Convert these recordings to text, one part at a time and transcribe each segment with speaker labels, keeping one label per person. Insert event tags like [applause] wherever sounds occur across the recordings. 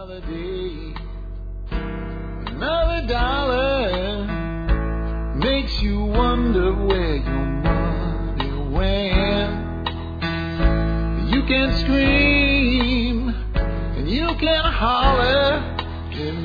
Speaker 1: Another day, another dollar makes you wonder where your money went. You can scream and you can holler.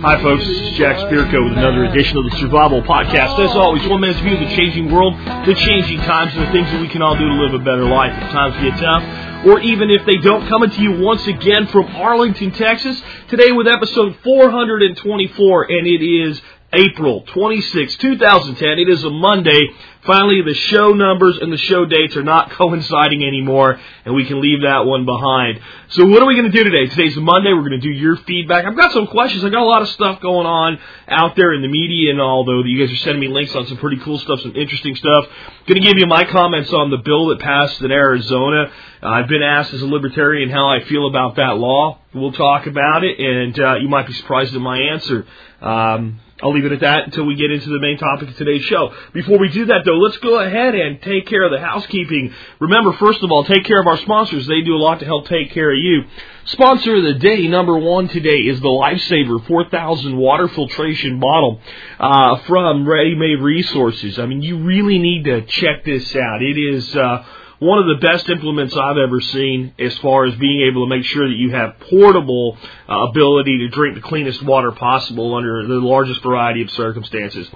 Speaker 2: Hi, folks. This is Jack Spirko with another edition of the Survival Podcast. As always, one man's view of the changing world, the changing times, and the things that we can all do to live a better life if times get tough, or even if they don't. Coming to you once again from Arlington, Texas, today with episode 424, and it is April 26, 2010. It is a Monday. Finally, the show numbers and the show dates are not [laughs] coinciding anymore, and we can leave that one behind. So, what are we going to do today? Today's Monday. We're going to do your feedback. I've got some questions. I've got a lot of stuff going on out there in the media and all, though. That you guys are sending me links on some pretty cool stuff, some interesting stuff. Going to give you my comments on the bill that passed in Arizona. Uh, I've been asked as a libertarian how I feel about that law. We'll talk about it, and uh, you might be surprised at my answer. Um, I'll leave it at that until we get into the main topic of today's show. Before we do that, though, let's go ahead and take care of the housekeeping. Remember, first of all, take care of our sponsors. They do a lot to help take care of you. Sponsor of the day, number one today, is the Lifesaver 4000 water filtration bottle uh, from Ready Made Resources. I mean, you really need to check this out. It is. Uh, one of the best implements I've ever seen as far as being able to make sure that you have portable uh, ability to drink the cleanest water possible under the largest variety of circumstances.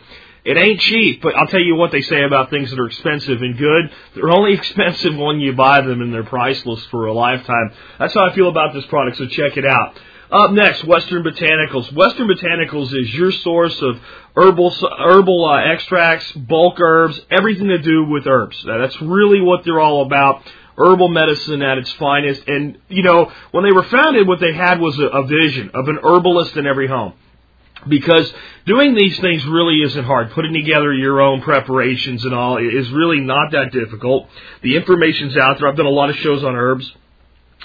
Speaker 2: It ain't cheap, but I'll tell you what they say about things that are expensive and good. They're only [laughs] expensive when you buy them and they're priceless for a lifetime. That's how I feel about this product, so check it out. Up next, Western Botanicals. Western Botanicals is your source of herbal herbal uh, extracts, bulk herbs, everything to do with herbs. Now, that's really what they're all about. Herbal medicine at its finest. And, you know, when they were founded, what they had was a, a vision of an herbalist in every home because doing these things really isn't hard. Putting together your own preparations and all is really not that difficult. The information's out there. I've done a lot of shows on herbs.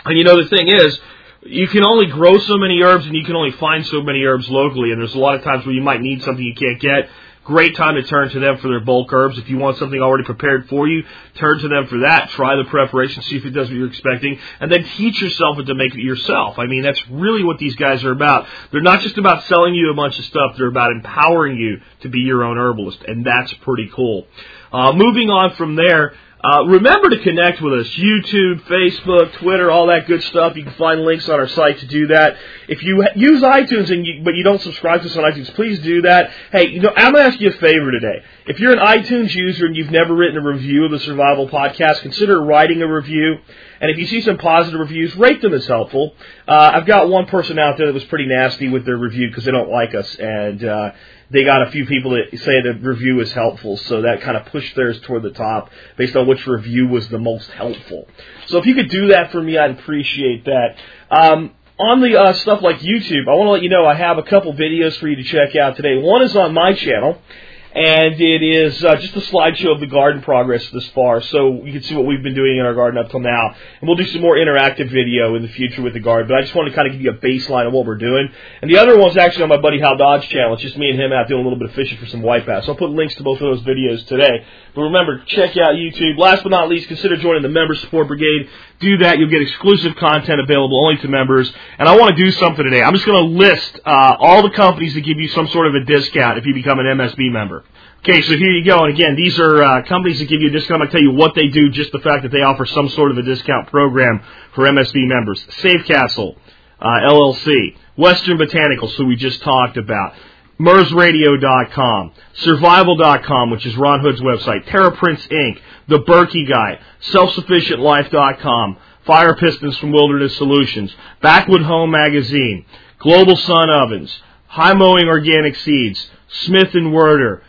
Speaker 2: And you know, the thing is, you can only grow so many herbs and you can only find so many herbs locally. And there's a lot of times where you might need something you can't get. Great time to turn to them for their bulk herbs. If you want something already prepared for you, turn to them for that. Try the preparation, see if it does what you're expecting, and then teach yourself how to make it yourself. I mean, that's really what these guys are about. They're not just about selling you a bunch of stuff, they're about empowering you to be your own herbalist, and that's pretty cool. Uh, moving on from there, uh, remember to connect with us. YouTube, Facebook, Twitter, all that good stuff. You can find links on our site to do that. If you use iTunes and you, but you don't subscribe to us on iTunes, please do that. Hey, you know, I'm going to ask you a favor today. If you're an iTunes user and you've never written a review of the Survival Podcast, consider writing a review. And if you see some positive reviews, rate them as helpful. Uh, I've got one person out there that was pretty nasty with their review because they don't like us, and uh, they got a few people that say the review is helpful, so that kind of pushed theirs toward the top based on which review was the most helpful. So if you could do that for me, I'd appreciate that. Um, on the uh, stuff like YouTube, I want to let you know I have a couple videos for you to check out today. One is on my channel, and it is uh, just a slideshow of the garden progress this far, so you can see what we've been doing in our garden up till now. And we'll do some more interactive video in the future with the garden, but I just want to kind of give you a baseline of what we're doing. And the other one's actually on my buddy Hal Dodge channel. It's just me and him out doing a little bit of fishing for some white bass. So I'll put links to both of those videos today. But remember, check out YouTube. Last but not least, consider joining the Member Support Brigade. Do that. You'll get exclusive content available only to members. And I want to do something today. I'm just going to list uh, all the companies that give you some sort of a discount if you become an MSB member. Okay, so here you go. And again, these are uh, companies that give you a discount. I'm going to tell you what they do, just the fact that they offer some sort of a discount program for MSB members. Safe Castle, uh, LLC, Western Botanicals, who we just talked about, MERSradio.com, Survival.com, which is Ron Hood's website, TerraPrints Inc., The Berkey Guy, SelfSufficientLife.com, Fire Pistons from Wilderness Solutions, Backwood Home Magazine, Global Sun Ovens, High Mowing Organic Seeds, Smith and Werder,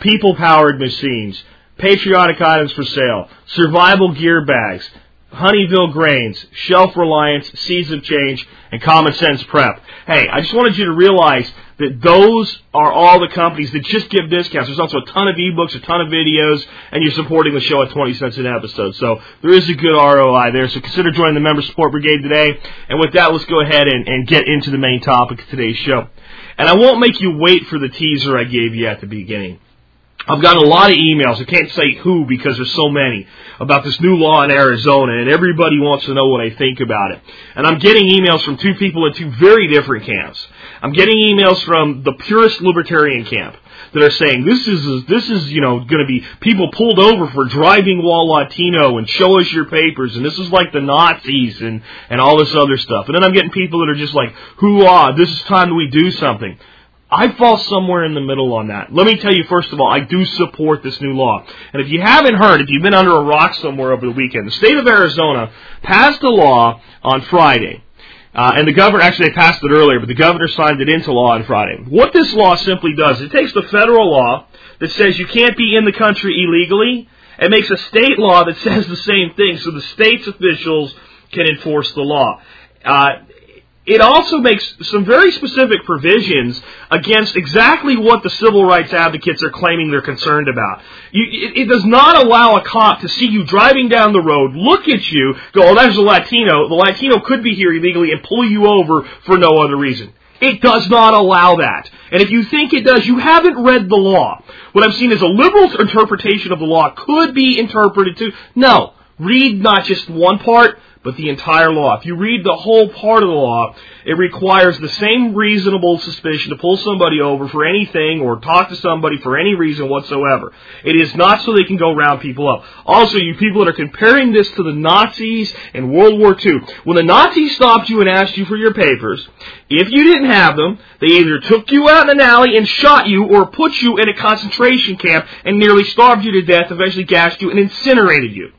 Speaker 2: people powered machines, patriotic items for sale, survival gear bags, Honeyville grains, shelf reliance, seeds of change, and common sense prep. Hey, I just wanted you to realize that those are all the companies that just give discounts. There's also a ton of ebooks, a ton of videos, and you're supporting the show at 20 cents an episode. So there is a good ROI there. So consider joining the Member Support Brigade today. And with that, let's go ahead and, and get into the main topic of today's show. And I won't make you wait for the teaser I gave you at the beginning. I've gotten a lot of emails. I can't say who because there's so many about this new law in Arizona, and everybody wants to know what I think about it. And I'm getting emails from two people in two very different camps. I'm getting emails from the purest libertarian camp that are saying this is this is you know going to be people pulled over for driving while Latino and show us your papers and this is like the Nazis and and all this other stuff. And then I'm getting people that are just like, "Hoo-ah, this is time we do something." I fall somewhere in the middle on that. Let me tell you, first of all, I do support this new law. And if you haven't heard, if you've been under a rock somewhere over the weekend, the state of Arizona passed a law on Friday. Uh, and the governor, actually they passed it earlier, but the governor signed it into law on Friday. What this law simply does, it takes the federal law that says you can't be in the country illegally, and makes a state law that [laughs] says the same thing, so the state's officials can enforce the law. Uh, it also makes some very specific provisions against exactly what the civil rights advocates are claiming they're concerned about. You, it, it, does not allow a cop to see you driving down the road, look at you, go, oh, there's a Latino. The Latino could be here illegally and pull you over for no other reason. It does not allow that. And if you think it does, you haven't read the law. What I'm seeing is a liberal interpretation of the law could be interpreted to, no, read not just one part, but the entire law. If you read the whole part of the law, it requires the same reasonable suspicion to pull somebody over for anything or talk to somebody for any reason whatsoever. It is not so they can go round people up. Also, you people that are comparing this to the Nazis in World War II, when the Nazis stopped you and asked you for your papers, if you didn't have them, they either took you out in an alley and shot you or put you in a concentration camp and nearly starved you to death, eventually gassed you and incinerated you.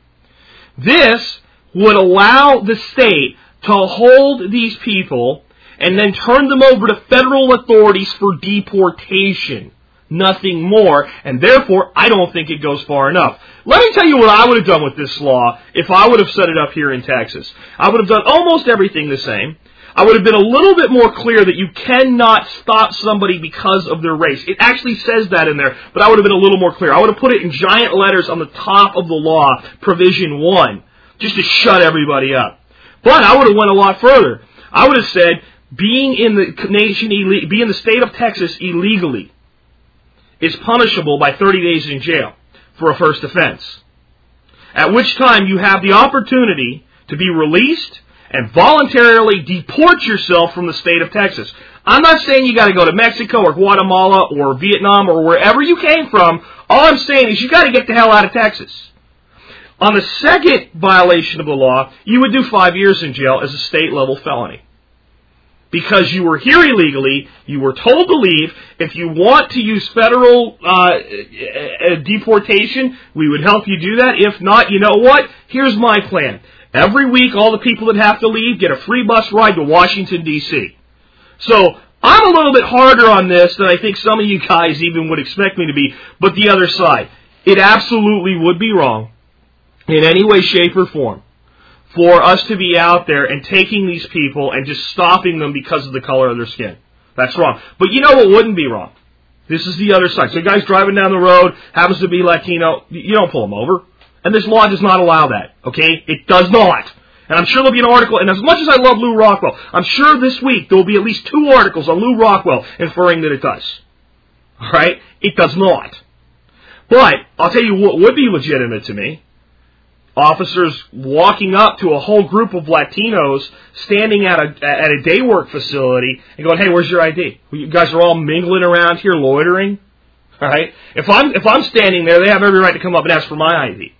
Speaker 2: This would allow the state to hold these people and then turn them over to federal authorities for deportation. Nothing more, and therefore I don't think it goes far enough. Let me tell you what I would have done with this law if I would have set it up here in Texas. I would have done almost everything the same. I would have been a little bit more clear that you cannot stop somebody because of their race. It actually says that in there, but I would have been a little more clear. I would have put it in giant letters on the top of the law, provision one just to shut everybody up. But I would have went a lot further. I would have said being in the nation, being in the state of Texas illegally is punishable by 30 days in jail for a first offense. At which time you have the opportunity to be released and voluntarily deport yourself from the state of Texas. I'm not saying you got to go to Mexico or Guatemala or Vietnam or wherever you came from. All I'm saying is you got to get the hell out of Texas. On the second violation of the law, you would do five years in jail as a state level felony. Because you were here illegally, you were told to leave. If you want to use federal uh, deportation, we would help you do that. If not, you know what? Here's my plan. Every week, all the people that have to leave get a free bus ride to Washington, D.C. So, I'm a little bit harder on this than I think some of you guys even would expect me to be, but the other side. It absolutely would be wrong in any way, shape, or form for us to be out there and taking these people and just stopping them because of the color of their skin. That's wrong. But you know what wouldn't be wrong? This is the other side. So, a guy's driving down the road, happens to be Latino, you don't pull him over. And this law does not allow that. Okay? It does not. And I'm sure there'll be an article, and as much as I love Lew Rockwell, I'm sure this week there will be at least two articles on Lew Rockwell inferring that it does. Alright? It does not. But, I'll tell you what would be legitimate to me officers walking up to a whole group of Latinos standing at a at a day work facility and going, "Hey, where's your ID? You guys are all mingling around here, loitering." All right. If I'm if I'm standing there, they have every right to come up and ask for my ID,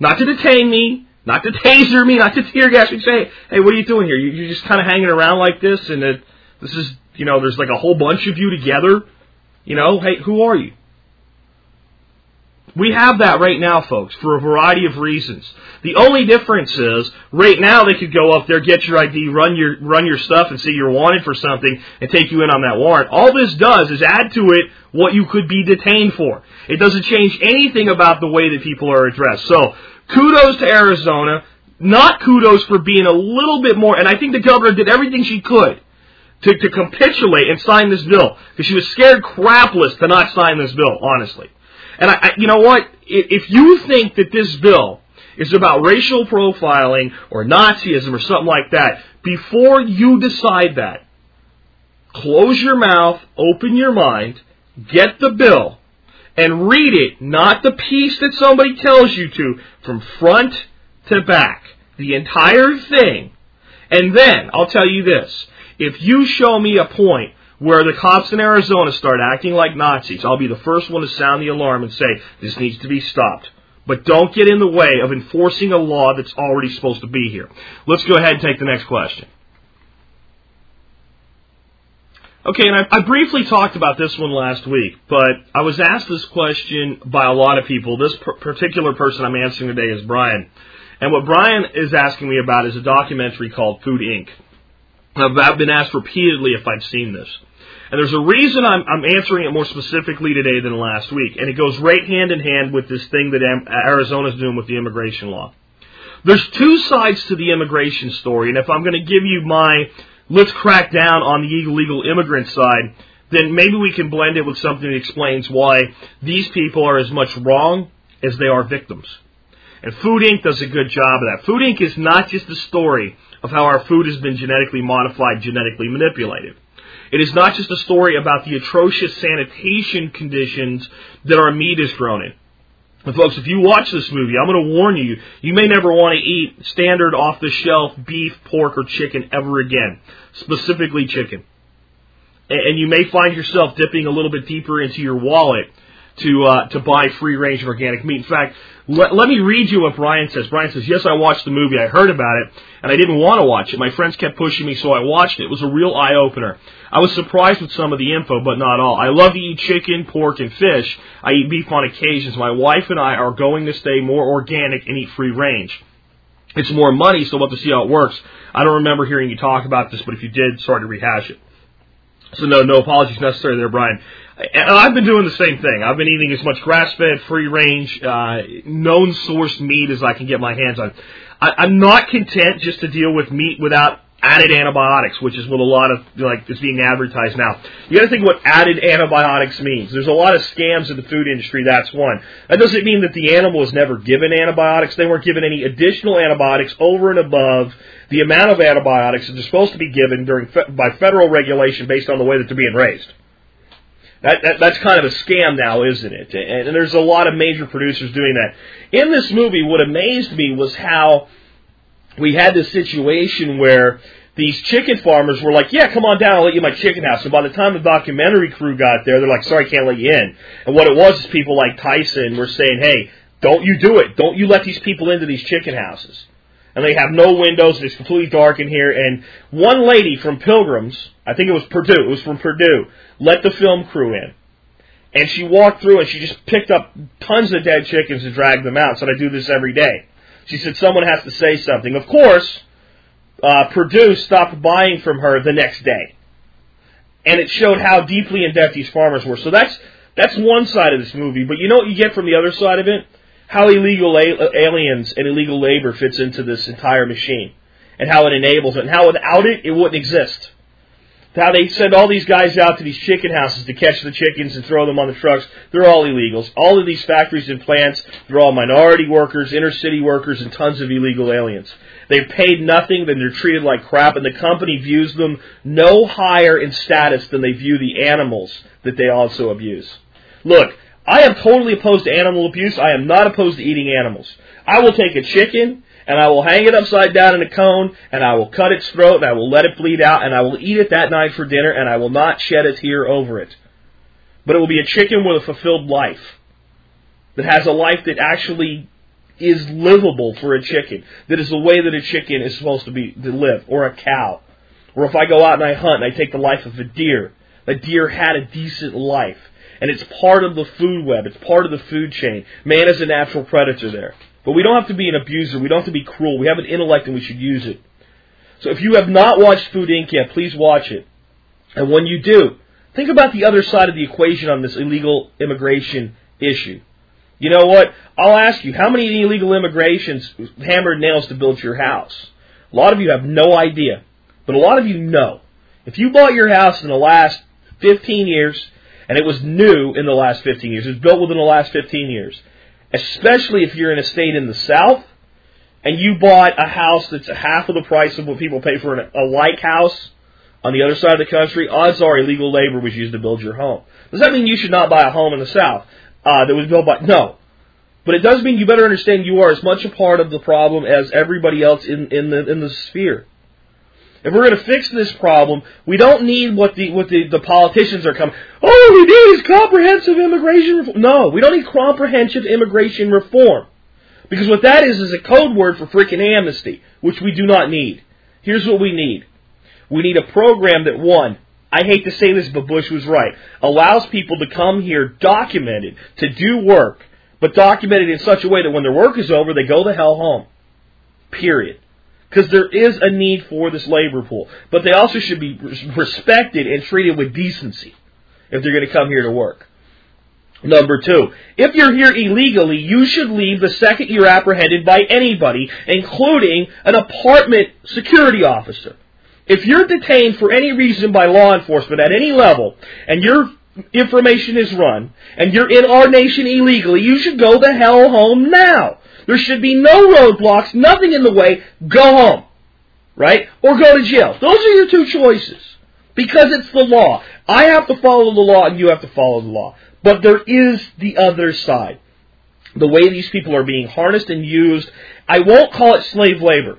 Speaker 2: not to detain me, not to [laughs] taser me, not to tear gas me. Say, "Hey, what are you doing here? You're just kind of hanging around like this, and it, this is you know, there's like a whole bunch of you together. You know, hey, who are you?" We have that right now, folks, for a variety of reasons. The only difference is, right now they could go up there, get your ID, run your run your stuff, and say you're wanted for something, and take you in on that warrant. All this does is add to it what you could be detained for. It doesn't change anything about the way that people are addressed. So, kudos to Arizona. Not kudos for being a little bit more, and I think the governor did everything she could to, to capitulate and sign this bill because she was scared crapless to not sign this bill, honestly. And I, I, you know what? If you think that this bill is about racial profiling or Nazism or something like that, before you decide that, close your mouth, open your mind, get the bill, and read it, not the piece that somebody tells you to, from front to back. The entire thing. And then, I'll tell you this. If you show me a point where the cops in Arizona start acting like Nazis, I'll be the first one to sound the alarm and say, this needs to be stopped. But don't get in the way of enforcing a law that's already supposed to be here. Let's go ahead and take the next question. Okay, and I, I, briefly talked about this one last week, but I was asked this question by a lot of people. This per- particular person I'm answering today is Brian. And what Brian is asking me about is a documentary called Food Inc. I've been asked repeatedly if I've seen this. And there's a reason I'm, I'm answering it more specifically today than last week. And it goes right hand in hand with this thing that uh, Arizona's doing with the immigration law. There's two sides to the immigration story, and if I'm going to give you my let's crack down on the illegal immigrant side, then maybe we can blend it with something that explains why these people are as much wrong as they are victims. And Food Inc. does a good job of that. Food Inc. is not just the story of how our food has been genetically modified, genetically manipulated. It is not just a story about the atrocious sanitation conditions that our meat is grown in. And folks, if you watch this movie, I'm going to warn you, you may never want to eat standard off the shelf beef, pork, or chicken ever again. Specifically chicken. And you may find yourself dipping a little bit deeper into your wallet to uh, to buy free range organic meat. In fact, let, let me read you what Brian says. Brian says, "Yes, I watched the movie. I heard about it, and I didn't want to watch it. My friends kept pushing me, so I watched it. It was a real eye opener. I was surprised with some of the info, but not all. I love to eat chicken, pork, and fish. I eat beef on occasions. My wife and I are going to stay more organic and eat free range." It's more money, so we'll have to see how it works. I don't remember hearing you talk about this, but if you did, sorry to rehash it. So no, no apologies necessary there, Brian. I've been doing the same thing. I've been eating as much grass-fed, free-range, uh, known source meat as I can get my hands on. I, I'm not content just to deal with meat without added antibiotics, which is what a lot of like is being advertised now. You got to think what added antibiotics means. There's a lot of scams in the food industry. That's one. That doesn't mean that the animal was never given antibiotics. They weren't given any additional antibiotics over and above the amount of antibiotics that are supposed to be given during by federal regulation based on the way that they're being raised. That, that, that's kind of a scam now, isn't it? And, and there's a lot of major producers doing that. In this movie, what amazed me was how we had this situation where these chicken farmers were like, yeah, come on down, I'll let you in my chicken house. And by the time the documentary crew got there, they're like, sorry, I can't let you in. And what it was is people like Tyson were saying, hey, don't you do it. Don't you let these people into these chicken houses. And they have no windows, it's completely dark in here. And one lady from Pilgrims, I think it was Perdue, it was from Perdue, let the film crew in. And she walked through and she just picked up tons of dead chickens and dragged them out. Said, I do this every day. She said, someone has to say something. Of course, uh, Perdue stopped buying from her the next day. And it showed how deeply in debt these farmers were. So that's, that's one side of this movie. But you know what you get from the other side of it? How illegal uh, aliens and illegal labor fits into this entire machine. And how it enables it. And how without it, it wouldn't exist how they send all these guys out to these chicken houses to catch the chickens and throw them on the trucks. They're all illegals. All of these factories and plants, they're all minority workers, inner city workers, and tons of illegal aliens. They've paid nothing, then they're treated like crap, and the company views them no higher in status than they view the animals that they also abuse. Look, I am totally opposed to animal abuse. I am not opposed to eating animals. I will take a chicken and I will hang it upside down in a cone, and I will cut its throat, and I will let it bleed out, and I will eat it that night for dinner, and I will not shed a tear over it. But it will be a chicken with a fulfilled life. That has a life that actually is livable for a chicken. That is the way that a chicken is supposed to be to live, or a cow. Or if I go out and I hunt and I take the life of a deer, a deer had a decent life. And it's part of the food web. It's part of the food chain. Man is a natural predator there. But we don't have to be an abuser. We don't have to be cruel. We have an intellect and we should use it. So if you have not watched Food Inc. yet, please watch it. And when you do, think about the other side of the equation on this illegal immigration issue. You know what? I'll ask you, how many illegal immigrations hammered nails to build your house? A lot of you have no idea. But a lot of you know. If you bought your house in the last 15 years, and it was new in the last 15 years, it was built within the last 15 years, especially if you're in a state in the South and you bought a house that's half of the price of what people pay for a like house on the other side of the country, odds are illegal labor was used to build your home. Does that mean you should not buy a home in the South? uh, that was built by. No. But it does mean you better understand you are as much a part of the problem as everybody else in, in the in the sphere. If we're going to fix this problem, we don't need what the what the, the politicians are coming. Oh, we need is comprehensive immigration reform. No, we don't need comprehensive immigration reform, because what that is is a code word for freaking amnesty, which we do not need. Here's what we need: we need a program that one. I hate to say this, but Bush was right. Allows people to come here documented to do work, but documented in such a way that when their work is over, they go the hell home. Period because there is a need for this labor pool. But they also should be respected and treated with decency if they're going to come here to work. Number two, if you're here illegally, you should leave the second you're apprehended by anybody, including an apartment security officer. If you're detained for any reason by law enforcement at any level, and your information is run, and you're in our nation illegally, you should go the hell home now. There should be no roadblocks, nothing in the way. Go home. Right? Or go to jail. Those are your two choices. Because it's the law. I have to follow the law and you have to follow the law. But there is the other side. The way these people are being harnessed and used. I won't call it slave labor.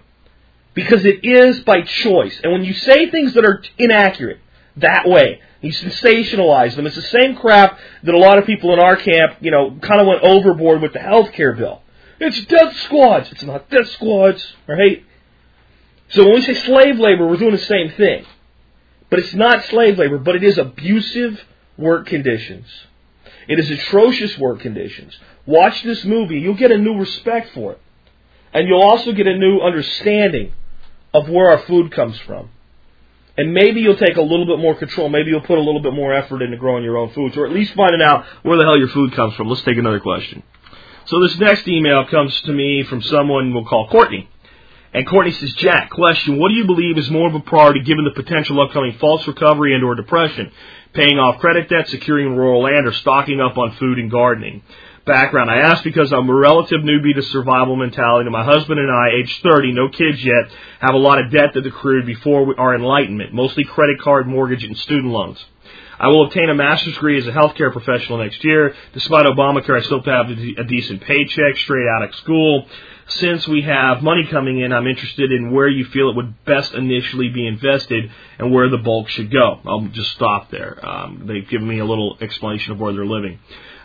Speaker 2: Because it is by choice. And when you say things that are inaccurate that way, you sensationalize them. It's the same crap that a lot of people in our camp, you know, kind of went overboard with the health care bill. It's death squads. It's not death squads, right? So when we say slave labor, we're doing the same thing. But it's not slave labor, but it is abusive work conditions. It is atrocious work conditions. Watch this movie, you'll get a new respect for it. And you'll also get a new understanding of where our food comes from. And maybe you'll take a little bit more control. Maybe you'll put a little bit more effort into growing your own foods, or at least finding out where the hell your food comes from. Let's take another question. So this next email comes to me from someone we'll call Courtney. And Courtney says, Jack, question, what do you believe is more of a priority given the potential upcoming false recovery and or depression? Paying off credit debt, securing rural land, or stocking up on food and gardening? Background, I ask because I'm a relative newbie to survival mentality my husband and I, age 30, no kids yet, have a lot of debt that accrued before our enlightenment, mostly credit card, mortgage, and student loans. I will obtain a master's degree as a healthcare professional next year. Despite Obamacare, I still have a decent paycheck straight out of school. Since we have money coming in, I'm interested in where you feel it would best initially be invested and where the bulk should go. I'll just stop there. Um, they've given me a little explanation of where they're living.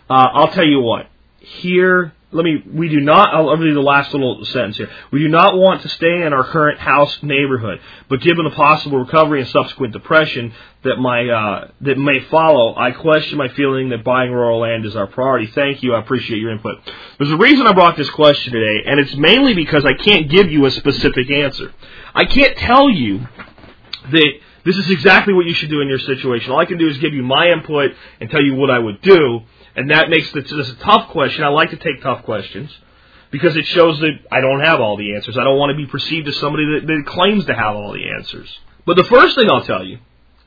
Speaker 2: Uh, I'll tell you what. Here let me, we do not, I'll read the last little sentence here. We do not want to stay in our current house neighborhood, but given the possible recovery and subsequent depression that my, uh, that may follow, I question my feeling that buying rural land is our priority. Thank you. I appreciate your input. There's a reason I brought this question today, and it's mainly because I can't give you a specific answer. I can't tell you that this is exactly what you should do in your situation. All I can do is give you my input and tell you what I would do and that makes this a tough question. I like to take tough questions because it shows that I don't have all the answers. I don't want to be perceived as somebody that, that claims to have all the answers. But the first thing I'll tell you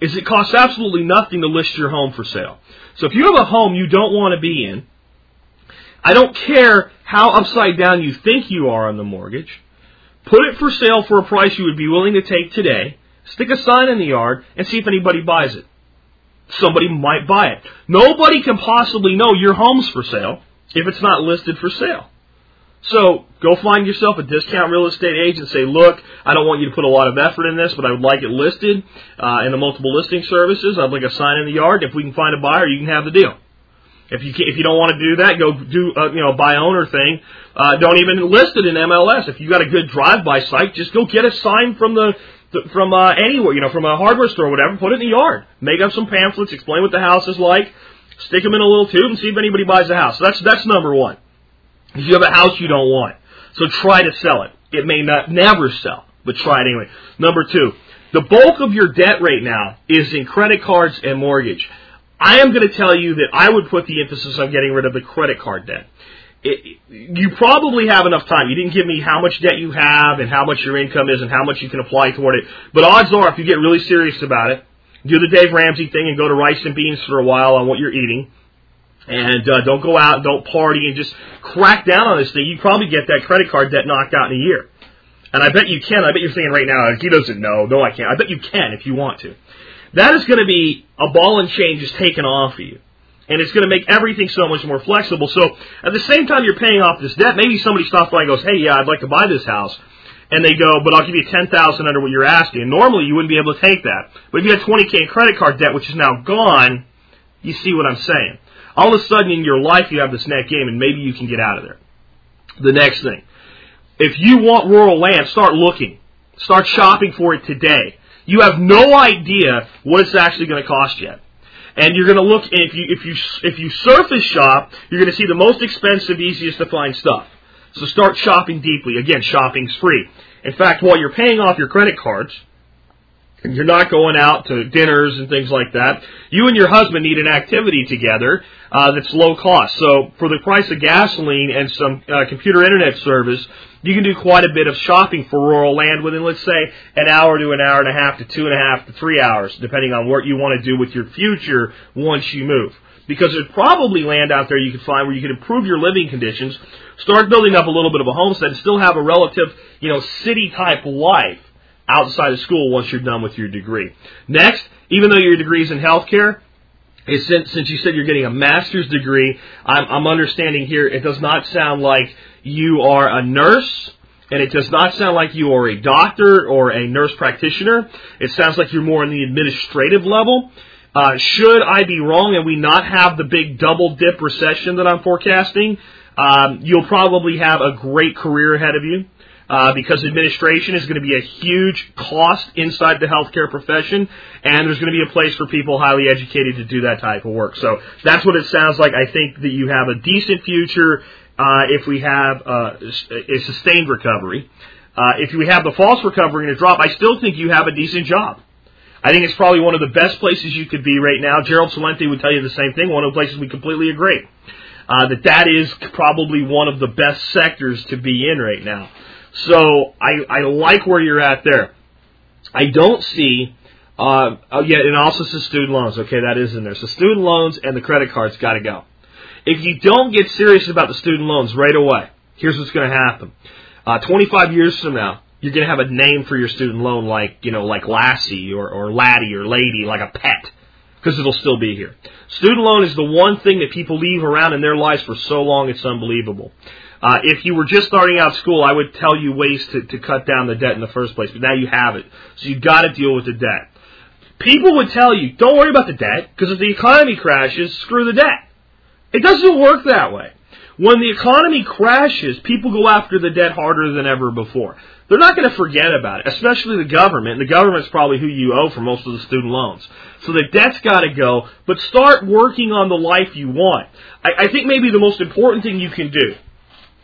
Speaker 2: is it costs absolutely nothing to list your home for sale. So if you have a home you don't want to be in, I don't care how upside down you think you are on the mortgage, put it for sale for a price you would be willing to take today, stick a sign in the yard, and see if anybody buys it somebody might buy it. Nobody can possibly know your home's for sale if it's not listed for sale. So go find yourself a discount real estate agent. Say, look, I don't want you to put a lot of effort in this, but I would like it listed uh, in the multiple listing services. I'd like a sign in the yard. If we can find a buyer, you can have the deal. If you can, if you don't want to do that, go do a, you know a buy owner thing. Uh, don't even list it in MLS. If you got a good drive by site, just go get a sign from the from uh, anywhere, you know, from a hardware store or whatever, put it in the yard. Make up some pamphlets, explain what the house is like, stick them in a little tube, and see if anybody buys the house. So that's that's number one. If you have a house you don't want, so try to sell it. It may not never sell, but try it anyway. Number two, the bulk of your debt right now is in credit cards and mortgage. I am going to tell you that I would put the emphasis on getting rid of the credit card debt it, you probably have enough time. You didn't give me how much debt you have and how much your income is and how much you can apply toward it. But odds are, if you get really serious about it, do the Dave Ramsey thing and go to rice and beans for a while on what you're eating. And uh, don't go out, don't party, and just crack down on this thing. You probably get that credit card debt knocked out in a year. And I bet you can. I bet you're saying right now, he doesn't know. No, I can't. I bet you can if you want to. That is going to be a ball and chain just taken off of you. And it's going to make everything so much more flexible. So at the same time you're paying off this debt, maybe somebody stops by and goes, hey, yeah, I'd like to buy this house. And they go, but I'll give you 10000 under what you're asking. And normally you wouldn't be able to take that. But if you had 20K in credit card debt, which is now gone, you see what I'm saying. All of a sudden in your life you have this net game and maybe you can get out of there. The next thing. If you want rural land, start looking. Start shopping for it today. You have no idea what it's actually going to cost yet. And you're going to look if you if you if you surface shop, you're going to see the most expensive, easiest to find stuff. So start shopping deeply. Again, shopping's free. In fact, while you're paying off your credit cards, you're not going out to dinners and things like that, you and your husband need an activity together uh, that's low cost. So for the price of gasoline and some uh, computer internet service, you can do quite a bit of shopping for rural land within, let's say, an hour to an hour and a half to two and a half to three hours, depending on what you want to do with your future once you move. Because there's probably land out there you can find where you can improve your living conditions, start building up a little bit of a homestead, and still have a relative, you know, city type life outside of school once you're done with your degree. Next, even though your degree is in healthcare, since, since you said you're getting a master's degree, I'm, I'm understanding here it does not sound like you are a nurse, and it does not sound like you are a doctor or a nurse practitioner. It sounds like you're more on the administrative level. Uh, should I be wrong and we not have the big double dip recession that I'm forecasting, um, you'll probably have a great career ahead of you uh, because administration is going to be a huge cost inside the healthcare profession, and there's going to be a place for people highly educated to do that type of work. So that's what it sounds like. I think that you have a decent future uh, if we have uh, a sustained recovery. Uh, if we have the false recovery and a drop, I still think you have a decent job. I think it's probably one of the best places you could be right now. Gerald Celente would tell you the same thing. One of the places we completely agree. Uh, that that is probably one of the best sectors to be in right now. So I, I like where you're at there. I don't see. Uh, oh yeah, and also says student loans. Okay, that is in there. So student loans and the credit cards got to go. If you don't get serious about the student loans right away, here's what's going to happen. Uh, 25 years from now, you're going to have a name for your student loan like, you know, like Lassie or, or Laddie or Lady, like a pet, because it'll still be here. Student loan is the one thing that people leave around in their lives for so long it's unbelievable. Uh, if you were just starting out school, I would tell you ways to, to cut down the debt in the first place, but now you have it. So you've got to deal with the debt. People would tell you, don't worry about the debt, because if the economy crashes, screw the debt. It doesn't work that way. When the economy crashes, people go after the debt harder than ever before. They're not going to forget about it, especially the government. And the government's probably who you owe for most of the student loans. So the debt's got to go, but start working on the life you want. I, I think maybe the most important thing you can do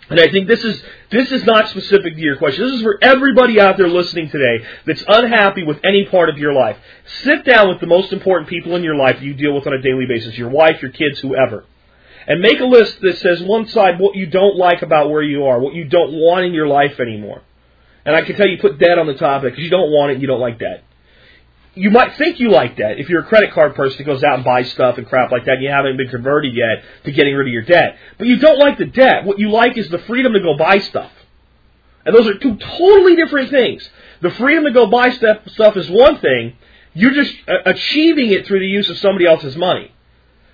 Speaker 2: and I think this is this is not specific to your question. This is for everybody out there listening today that's unhappy with any part of your life. Sit down with the most important people in your life you deal with on a daily basis, your wife, your kids, whoever. And make a list that says one side what you don't like about where you are, what you don't want in your life anymore. And I can tell you put debt on the top because you don't want it, you don't like that you might think you like that if you're a credit card person that goes out and buys stuff and crap like that and you haven't been converted yet to getting rid of your debt. But you don't like the debt. What you like is the freedom to go buy stuff. And those are two totally different things. The freedom to go buy stuff, stuff is one thing. You're just achieving it through the use of somebody else's money.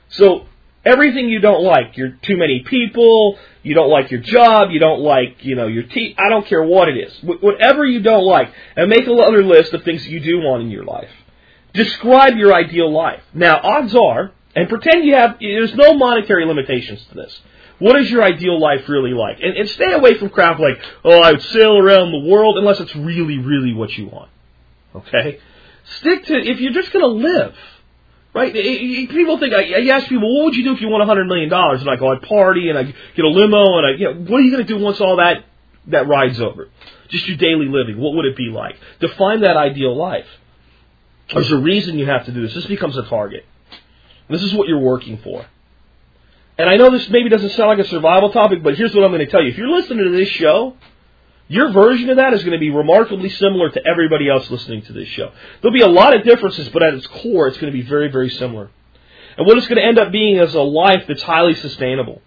Speaker 2: So everything you don't like, you're too many people, you don't like your job, you don't like, you know, your teeth, I don't care what it is. Whatever you don't like, and make another list of things that you do want in your life. Describe your ideal life. Now, odds are, and pretend you have, there's no monetary limitations to this. What is your ideal life really like? And, and stay away from crap like, oh, I would sail around the world, unless it's really, really what you want. Okay? Stick to, if you're just gonna live, Right? People think, I ask people, what would you do if you won a $100 million? And I go, I'd party and I get a limo and I, you know, what are you going to do once all that, that ride's over? Just your daily living. What would it be like? Define that ideal life. There's a reason you have to do this. This becomes a target. This is what you're working for. And I know this maybe doesn't sound like a survival topic, but here's what I'm going to tell you. If you're listening to this show, your version of that is going to be remarkably similar to everybody else listening to this show. There'll be a lot of differences, but at its core, it's going to be very, very similar. And what it's going to end up being is a life that's highly sustainable.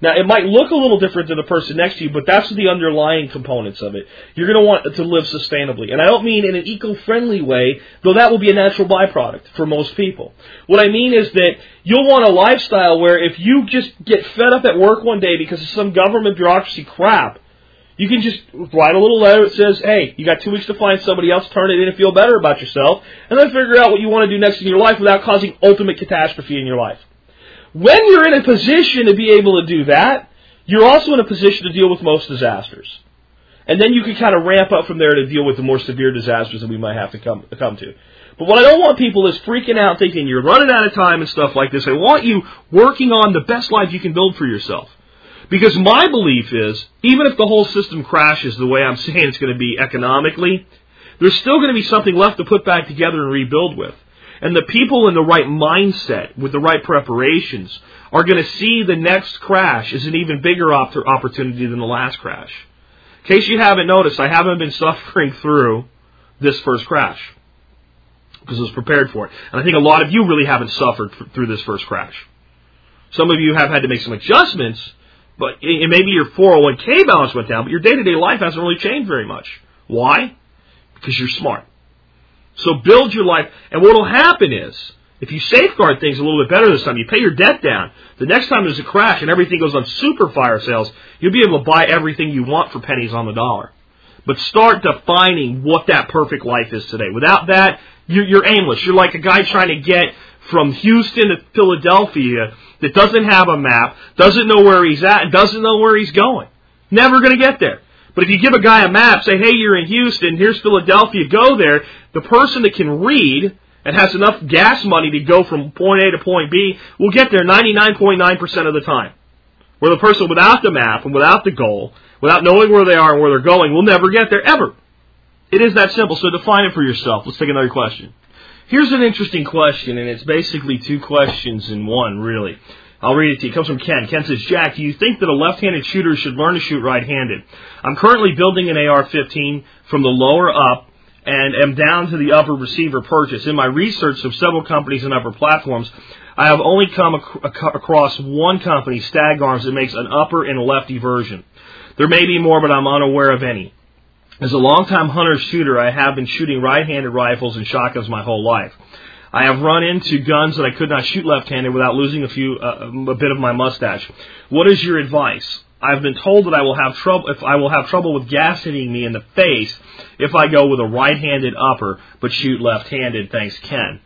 Speaker 2: Now, it might look a little different to the person next to you, but that's the underlying components of it. You're going to want to live sustainably. And I don't mean in an eco-friendly way, though that will be a natural byproduct for most people. What I mean is that you'll want a lifestyle where if you just get fed up at work one day because of some government bureaucracy crap, you can just write a little letter that says, hey, you got two weeks to find somebody else, turn it in and feel better about yourself, and then figure out what you want to do next in your life without causing ultimate catastrophe in your life. When you're in a position to be able to do that, you're also in a position to deal with most disasters. And then you can kind of ramp up from there to deal with the more severe disasters that we might have to come, come to. But what I don't want people is freaking out thinking you're running out of time and stuff like this. I want you working on the best life you can build for yourself. Because my belief is, even if the whole system crashes the way I'm [laughs] saying it's going to be economically, there's still going to be something left to put back together and rebuild with. And the people in the right mindset, with the right preparations, are going to see the next crash as an even bigger op- opportunity than the last crash. In case you haven't noticed, I haven't been [laughs] suffering through this first crash because I was prepared for it. And I think a lot of you really haven't suffered through this first crash. Some of you have had to make some adjustments, but maybe your 401k balance went down, but your day to day life hasn't really changed very much. Why? Because you're smart. So build your life. And what will happen is, if you safeguard things a little bit better this time, you pay your debt down, the next time there's a crash and everything goes on super fire sales, you'll be able to buy everything you want for pennies on the dollar. But start defining what that perfect life is today. Without that, you're aimless. You're like a guy trying to get from Houston to Philadelphia that doesn't have a map, doesn't know where he's at, and doesn't know where he's going. Never going to get there. But if you give a guy a map, say, hey, you're in Houston, here's Philadelphia, go there, the person that can read and has enough gas money to go from point A to point B will get there 99.9% of the time. Where the person without the map and without the goal, without knowing where they are and where they're going, will never get there, ever. It is that simple, so define it for yourself. Let's take another question. Here's an interesting question, and it's basically two questions in one, really. I'll read it to you. It comes from Ken. Ken says, Jack, do you think that a left-handed shooter should learn to shoot right-handed? I'm currently building an AR-15 from the lower up and am down to the upper receiver purchase. In my research of several companies and upper platforms, I have only come ac- across one company, Stag Arms, that makes an upper and a lefty version. There may be more, but I'm unaware of any. As a longtime hunter shooter, I have been shooting right-handed rifles and shotguns my whole life. I have run into guns that I could not shoot left-handed without losing a few uh, a bit of my mustache. What is your advice? I've been told that I will have trouble if I will have trouble with gas hitting me in the face if I go with a right-handed upper but shoot left-handed. Thanks, Ken.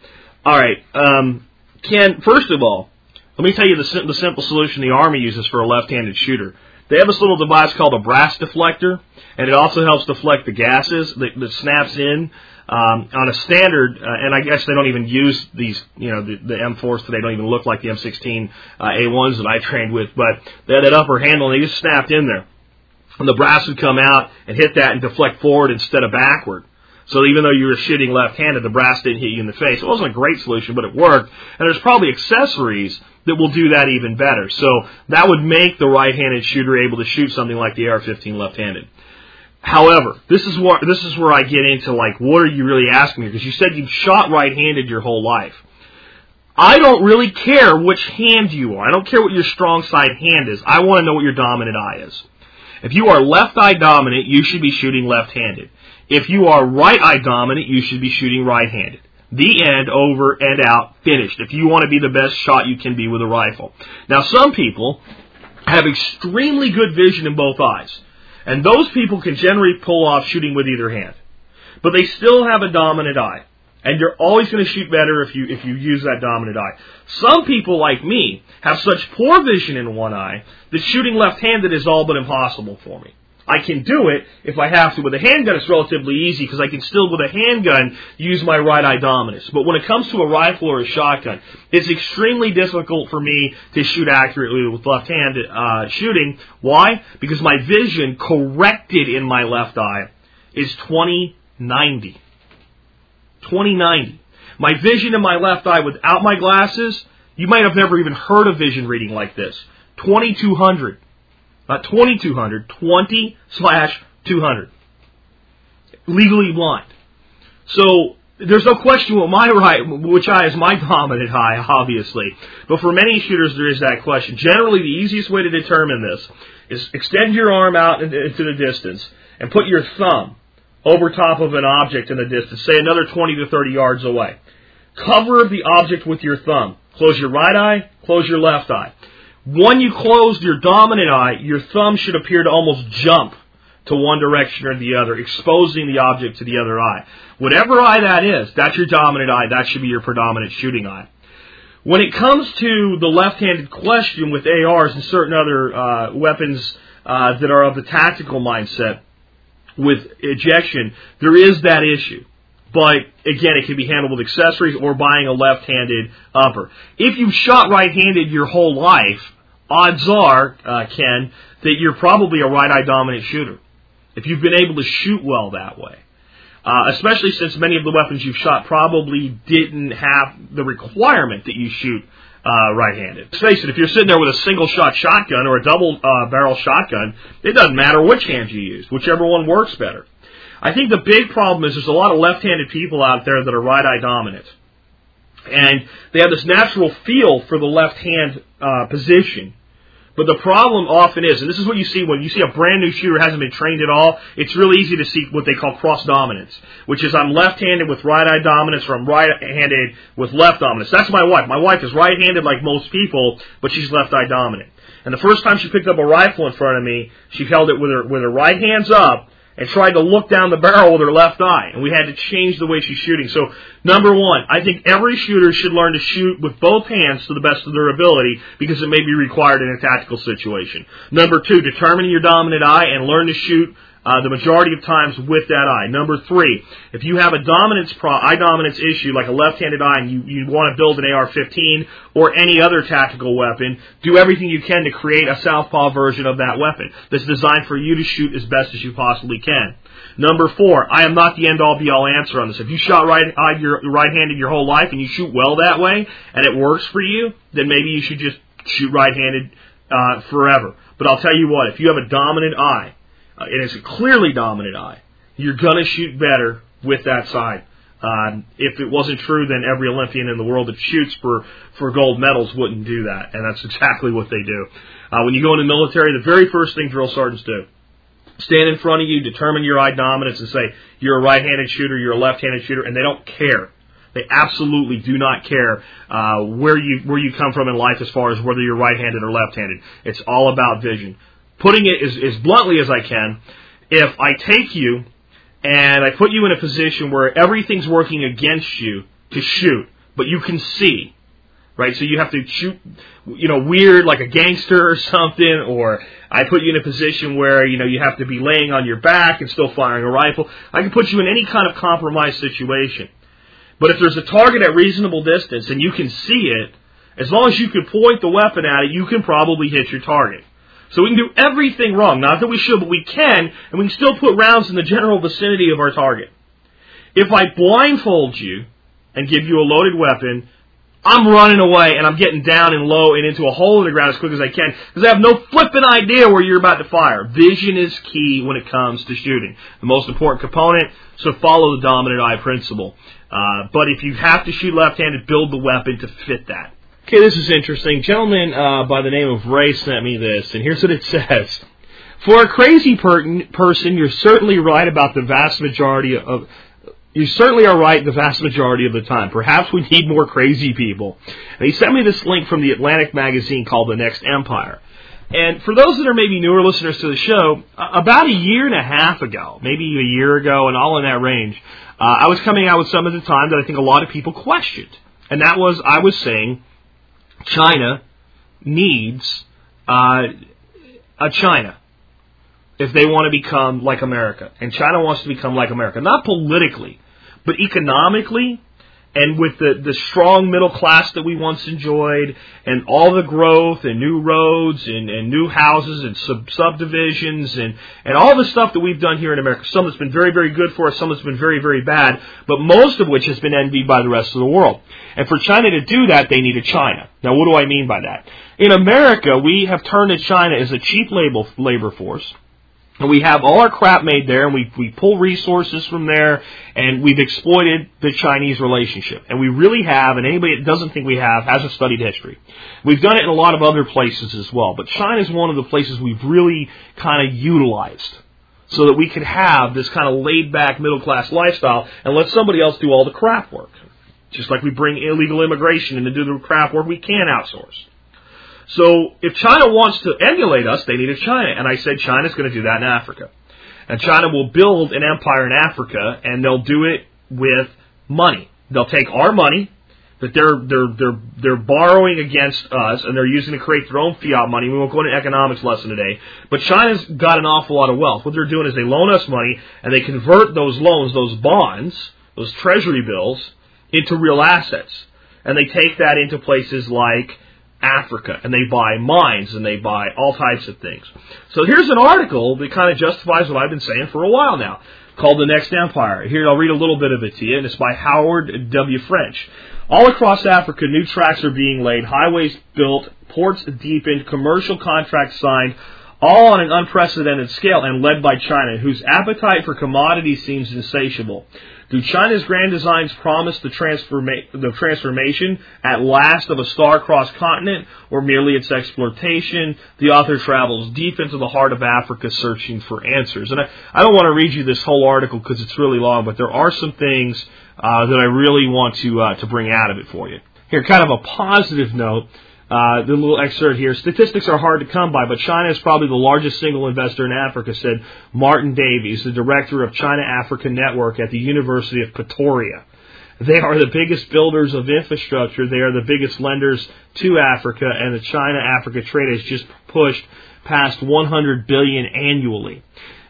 Speaker 2: All right, um, Ken. First of all, let me tell you the, the simple solution the Army uses for a left-handed shooter. They have this little device called a brass deflector, and it also helps deflect the gases that, that snaps in. Um, on a standard, uh, and I guess they don't even use these, you know, the, the M4s today don't even look like the M16 uh, A1s that I trained with, but they had that upper handle and they just snapped in there. And the brass would come out and hit that and deflect forward instead of backward. So even though you were shooting left-handed, the brass didn't hit you in the face. It wasn't a great solution, but it worked. And there's probably accessories that will do that even better. So that would make the right-handed shooter able to shoot something like the AR-15 left-handed. However, this is where this is where I get into like, what are you really asking me? Because you said you've shot right-handed your whole life. I don't really care which hand you are. I don't care what your strong side hand is. I want to know what your dominant eye is. If you are left eye dominant, you should be shooting left-handed. If you are right eye dominant, you should be shooting right-handed. The end, over and out, finished. If you want to be the best shot you can be with a rifle. Now, some people have extremely good vision in both eyes. And those people can generally pull off shooting with either hand. But they still have a dominant eye. And you're always going to shoot better if you, if you use that dominant eye. Some people like me have such poor vision in one eye that shooting left-handed is all but impossible for me. I can do it if I have to. With a handgun, it's relatively easy because I can still, with a handgun, use my right eye dominance. But when it comes to a rifle or a shotgun, it's extremely difficult for me to shoot accurately with left-handed uh, shooting. Why? Because my vision corrected in my left eye is 2090. 2090. My vision in my left eye without my glasses, you might have never even heard of vision reading like this. 2200 not 2200, 20 slash 200. Legally blind. So there's no question what my right, which eye is my dominant eye, obviously. But for many shooters, there is that question. Generally, the easiest way to determine this is extend your arm out into the distance and put your thumb over top of an object in the distance, say another 20 to 30 yards away. Cover the object with your thumb. Close your right eye, close your left eye. When you close your dominant eye, your thumb should appear to almost jump to one direction or the other, exposing the object to the other eye. Whatever eye that is, that's your dominant eye. That should be your predominant shooting eye. When it comes to the left-handed question with ARs and certain other uh, weapons uh, that are of the tactical mindset, with ejection, there is that issue. But again, it can be handled with accessories or buying a left-handed upper. If you've shot right-handed your whole life, odds are, uh, Ken, that you're probably a right-eye dominant shooter. If you've been able to shoot well that way. Uh, especially since many of the weapons you've shot probably didn't have the requirement that you shoot uh, right-handed. Let's face it, if you're sitting there with a single-shot shotgun or a double-barrel uh, shotgun, it doesn't matter which hand you use, whichever one works better. I think the big problem is there's a lot of left-handed people out there that are right-eye dominant, and they have this natural feel for the left hand uh, position. But the problem often is, and this is what you see when you see a brand new shooter hasn't been trained at all, it's really easy to see what they call cross dominance, which is I'm left handed with right eye dominance or I'm right handed with left dominance. That's my wife. My wife is right handed like most people, but she's left eye dominant. And the first time she picked up a rifle in front of me, she held it with her with her right hands up and tried to look down the barrel with her left eye, and we had to change the way she's shooting. So, number one, I think every shooter should learn to shoot with both hands to the best of their ability because it may be required in a tactical situation. Number two, determine your dominant eye and learn to shoot uh, the majority of times with that eye. Number three, if you have a dominance pro- eye dominance issue like a left-handed eye and you, you want to build an AR-15 or any other tactical weapon, do everything you can to create a southpaw version of that weapon that's designed for you to shoot as best as you possibly can. Number four, I am not the end all be all answer on this. If you shot right eye your right handed your whole life and you shoot well that way and it works for you, then maybe you should just shoot right handed uh, forever. But I'll tell you what, if you have a dominant eye uh, and it's a clearly dominant eye, you're going to shoot better with that side. Um, if it wasn't true, then every Olympian in the world that shoots for, for gold medals wouldn't do that, and that's [laughs] exactly what they do. Uh, when you go in the military, the very first thing drill sergeants do stand in front of you, determine your eye dominance, and say you're a right-handed shooter, you're a left-handed shooter, and they don't care. They absolutely do not care uh, where you where you come from in life as far as whether you're right-handed or left-handed. It's all about vision putting it as, as bluntly as I can, if I take you and I put you in a position where everything's working against you to shoot, but you can see, right? So you have to shoot, you know, weird like a gangster or something, or I put you in a position where, you know, you have to be laying on your back and still firing a rifle. I can put you in any kind of compromised situation. But if there's a target at reasonable distance and you can see it, as long as you can point the weapon at it, you can probably hit your target. So we can do everything wrong. Not that we should, but we can, and we can still put rounds in the general vicinity of our target. If I blindfold you and give you a loaded weapon, I'm running away and I'm getting down and low and into a hole in the ground as quick as I can because I have no flipping idea where you're about to fire. Vision is key when it comes to shooting. The most important component, so follow the dominant eye principle. Uh, but if you have to shoot left-handed, build the weapon to fit that. Okay, this is interesting. Gentleman uh, by the name of Ray sent me this, and here's what it [laughs] says. For a crazy per- person, you're certainly right about the vast majority of. You certainly are right the vast majority of the time. Perhaps we need more crazy people. And he sent me this link from the Atlantic magazine called The Next Empire. And for those that are maybe newer listeners to the show, about a year and a half ago, maybe a year ago, and all in that range, uh, I was coming out with some at the time that I think a lot of people questioned. And that was, I was saying, China needs uh, a China if they want to become like America. And China wants to become like America. Not politically, but economically and with the, the strong middle class that we once enjoyed and all the growth and new roads and, and new houses and sub, subdivisions and, and all the stuff that we've done here in America. Some that's been very, very good for us, some that's been very, very bad, but most of which has been envied by the rest of the world. And for China to do that, they need a China. Now, what do I mean by that? In America, we have turned to China as a cheap labor, labor force And we have all our crap made there, and we we pull resources from there, and we've exploited the Chinese relationship. And we really have, and anybody that doesn't think we have hasn't studied history. We've done it in a lot of other places as well, but China is one of the places we've really kind of utilized so that we could have this kind of laid back middle class lifestyle and let somebody else do all the crap work. Just like we bring illegal immigration in to do the crap work we can outsource. So if China wants to emulate us, they need a China. And I said China's going to do that in Africa. And China will build an empire in Africa and they'll do it with money. They'll take our money that they're they're they're they're borrowing against us and they're using to create their own fiat money. We won't go into an economics lesson today, but China's got an awful lot of wealth. What they're doing is they loan us money and they convert those loans, those bonds, those treasury bills into real assets. And they take that into places like Africa and they buy mines and they buy all types of things. So here's an article that kind of justifies what I've been saying for a while now called The Next Empire. Here, I'll read a little bit of it to you, and it's by Howard W. French. All across Africa, new tracks are being laid, highways built, ports deepened, commercial contracts signed, all on an unprecedented scale and led by China, whose appetite for commodities seems insatiable. Do China's grand designs promise the, transforma- the transformation at last of a star-crossed continent, or merely its exploitation? The author travels deep into the heart of Africa searching for answers. And I, I don't want to read you this whole article because it's really long, but there are some things uh, that I really want to uh, to bring out of it for you. Here, kind of a positive note. Uh, the little excerpt here. Statistics are hard to come by, but China is probably the largest single investor in Africa, said Martin Davies, the director of China Africa Network at the University of Pretoria. They are the biggest builders of infrastructure. They are the biggest lenders to Africa, and the China Africa trade has just pushed past 100 billion annually.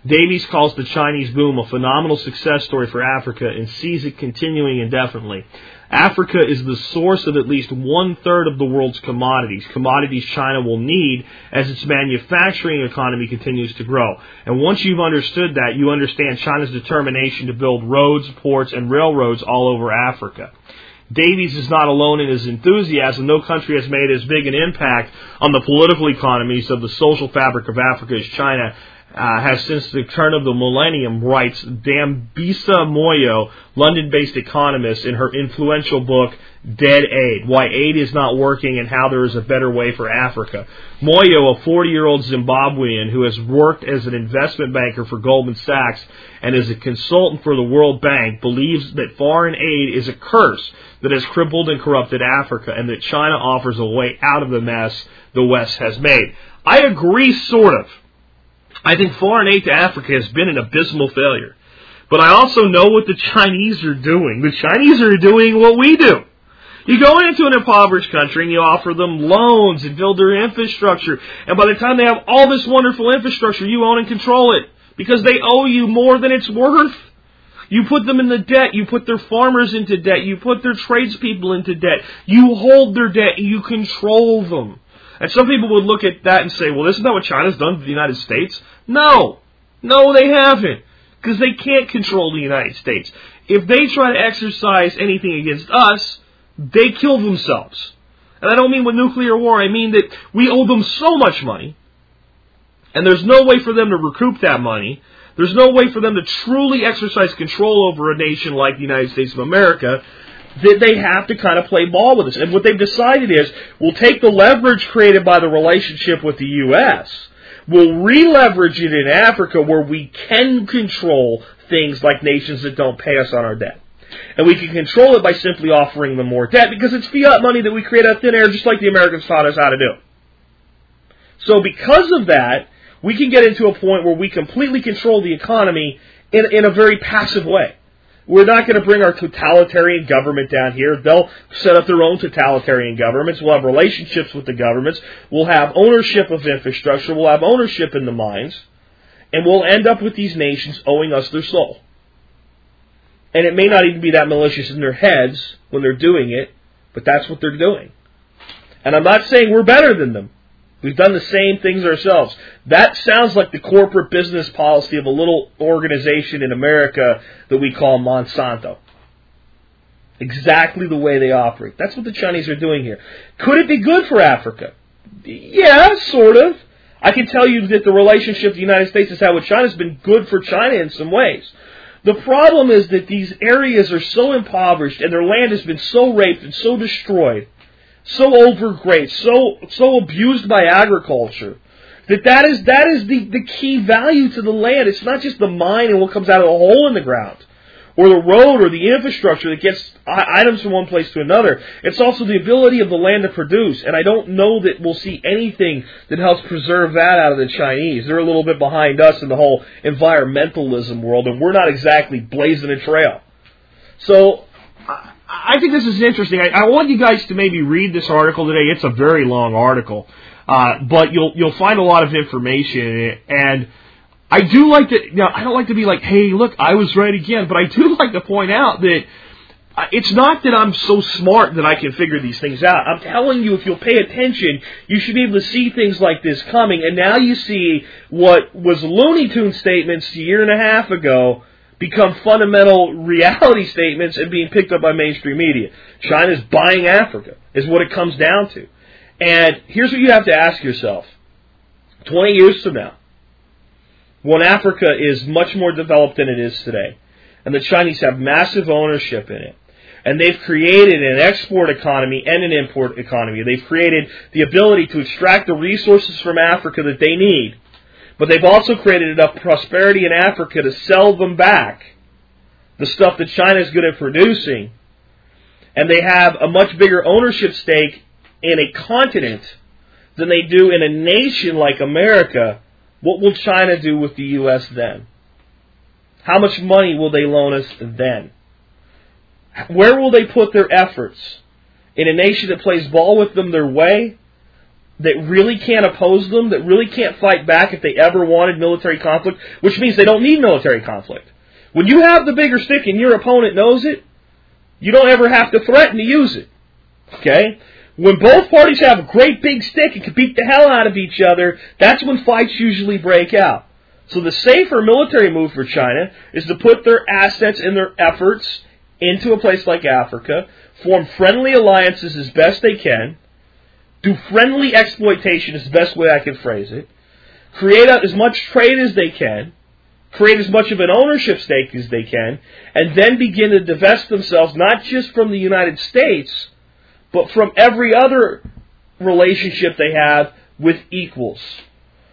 Speaker 2: Davies calls the Chinese boom a phenomenal success story for Africa and sees it continuing indefinitely. Africa is the source of at least one third of the world's commodities, commodities China will need as its manufacturing economy continues to grow. And once you've understood that, you understand China's determination to build roads, ports, and railroads all over Africa. Davies is not alone in his enthusiasm. No country has made as big an impact on the political economies of the social fabric of Africa as China uh, has since the turn of the millennium, writes Dambisa Moyo, London-based economist, in her influential book Dead Aid: Why Aid is Not Working and How There is a Better Way for Africa. Moyo, a 40-year-old Zimbabwean who has worked as an investment banker for Goldman Sachs and as a consultant for the World Bank, believes that foreign aid is a curse that has crippled and corrupted Africa, and that China offers a way out of the mess the West has made. I agree, sort of. I think foreign aid to Africa has been an abysmal failure. But I also know what the Chinese are doing. The Chinese are doing what we do. You go into an impoverished country and you offer them loans and build their infrastructure. And by the time they have all this wonderful infrastructure, you own and control it. Because they owe you more than it's worth. You put them in the debt. You put their farmers into debt. You put their tradespeople into debt. You hold their debt. and You control them. And some people would look at that and say, well, this isn't that what China's done to the United States? No. No, they haven't. Because they can't control the United States. If they try to exercise anything against us, they kill themselves. And I don't mean with nuclear war, I mean that we owe them so much money, and there's no way for them to recoup that money. There's no way for them to truly exercise control over a nation like the United States of America that they have to kind of play ball with us. And what they've decided is we'll take the leverage created by the relationship with the U.S., we'll re-leverage it in Africa where we can control things like nations that don't pay us on our debt. And we can control it by simply offering them more debt because it's fiat money that we create out of thin air just like the Americans taught us how to do. So because of that, we can get into a point where we completely control the economy in, in a very passive way. We're not going to bring our totalitarian government down here. They'll set up their own totalitarian governments. We'll have relationships with the governments. We'll have ownership of infrastructure. We'll have ownership in the mines. And we'll end up with these nations owing us their soul. And it may not even be that malicious in their heads when they're doing it, but that's what they're doing. And I'm not saying we're better than them. We've done the same things ourselves. That sounds like the corporate business policy of a little organization in America that we call Monsanto. Exactly the way they operate. That's what the Chinese are doing here. Could it be good for Africa? Yeah, sort of. I can tell you that the relationship the United States has had with China has been good for China in some ways. The problem is that these areas are so impoverished and their land has been so raped and so destroyed, so overgrazed, so so abused by agriculture that that is that is the, the key value to the land. It's not just the mine and what comes out of the hole in the ground or the road or the infrastructure that gets items from one place to another. It's also the ability of the land to produce. And I don't know that we'll see anything that helps preserve that out of the Chinese. They're a little bit behind us in the whole environmentalism world, and we're not exactly blazing a trail. So I think this is interesting. I, I want you guys to maybe read this article today. It's a very long article, uh, but you'll you'll find a lot of information in it and I do like to, you know, I don't like to be like, hey, look, I was right again, but I do [laughs] like to point out that uh, it's not that I'm so smart that I can figure these things out. I'm telling you, if you'll pay attention, you should be able to see things like this coming. And now you see what was Looney Tune statements a year and a half ago become fundamental reality statements and being picked up by mainstream media. China's buying Africa is what it comes down to. And here's what you have to ask yourself. 20 years from now, when Africa is much more developed than it is today. And the Chinese have massive ownership in it. And they've created an export economy and an import economy. They've created the ability to extract the resources from Africa that they need. But they've also created enough prosperity in Africa to sell them back the stuff that China is good at producing. And they have a much bigger ownership stake in a continent than they do in a nation like America what will China do with the U.S. then? How much money will they loan us then? Where will they put their efforts? In a nation that plays ball with them their way? That really can't oppose them? That really can't fight back if they ever wanted military conflict? Which means they don't need military conflict. When you have the bigger stick and your opponent knows it, you don't ever have to threaten to use it. Okay? When both parties have a great big stick and can beat the hell out of each other, that's when fights usually break out. So the safer military move for China is to put their assets and their efforts into a place like Africa, form friendly alliances as best they can, do friendly exploitation is the best way I can phrase it, create as much trade as they can, create as much of an ownership stake as they can, and then begin to divest themselves not just from the United States, but from every other relationship they have with equals.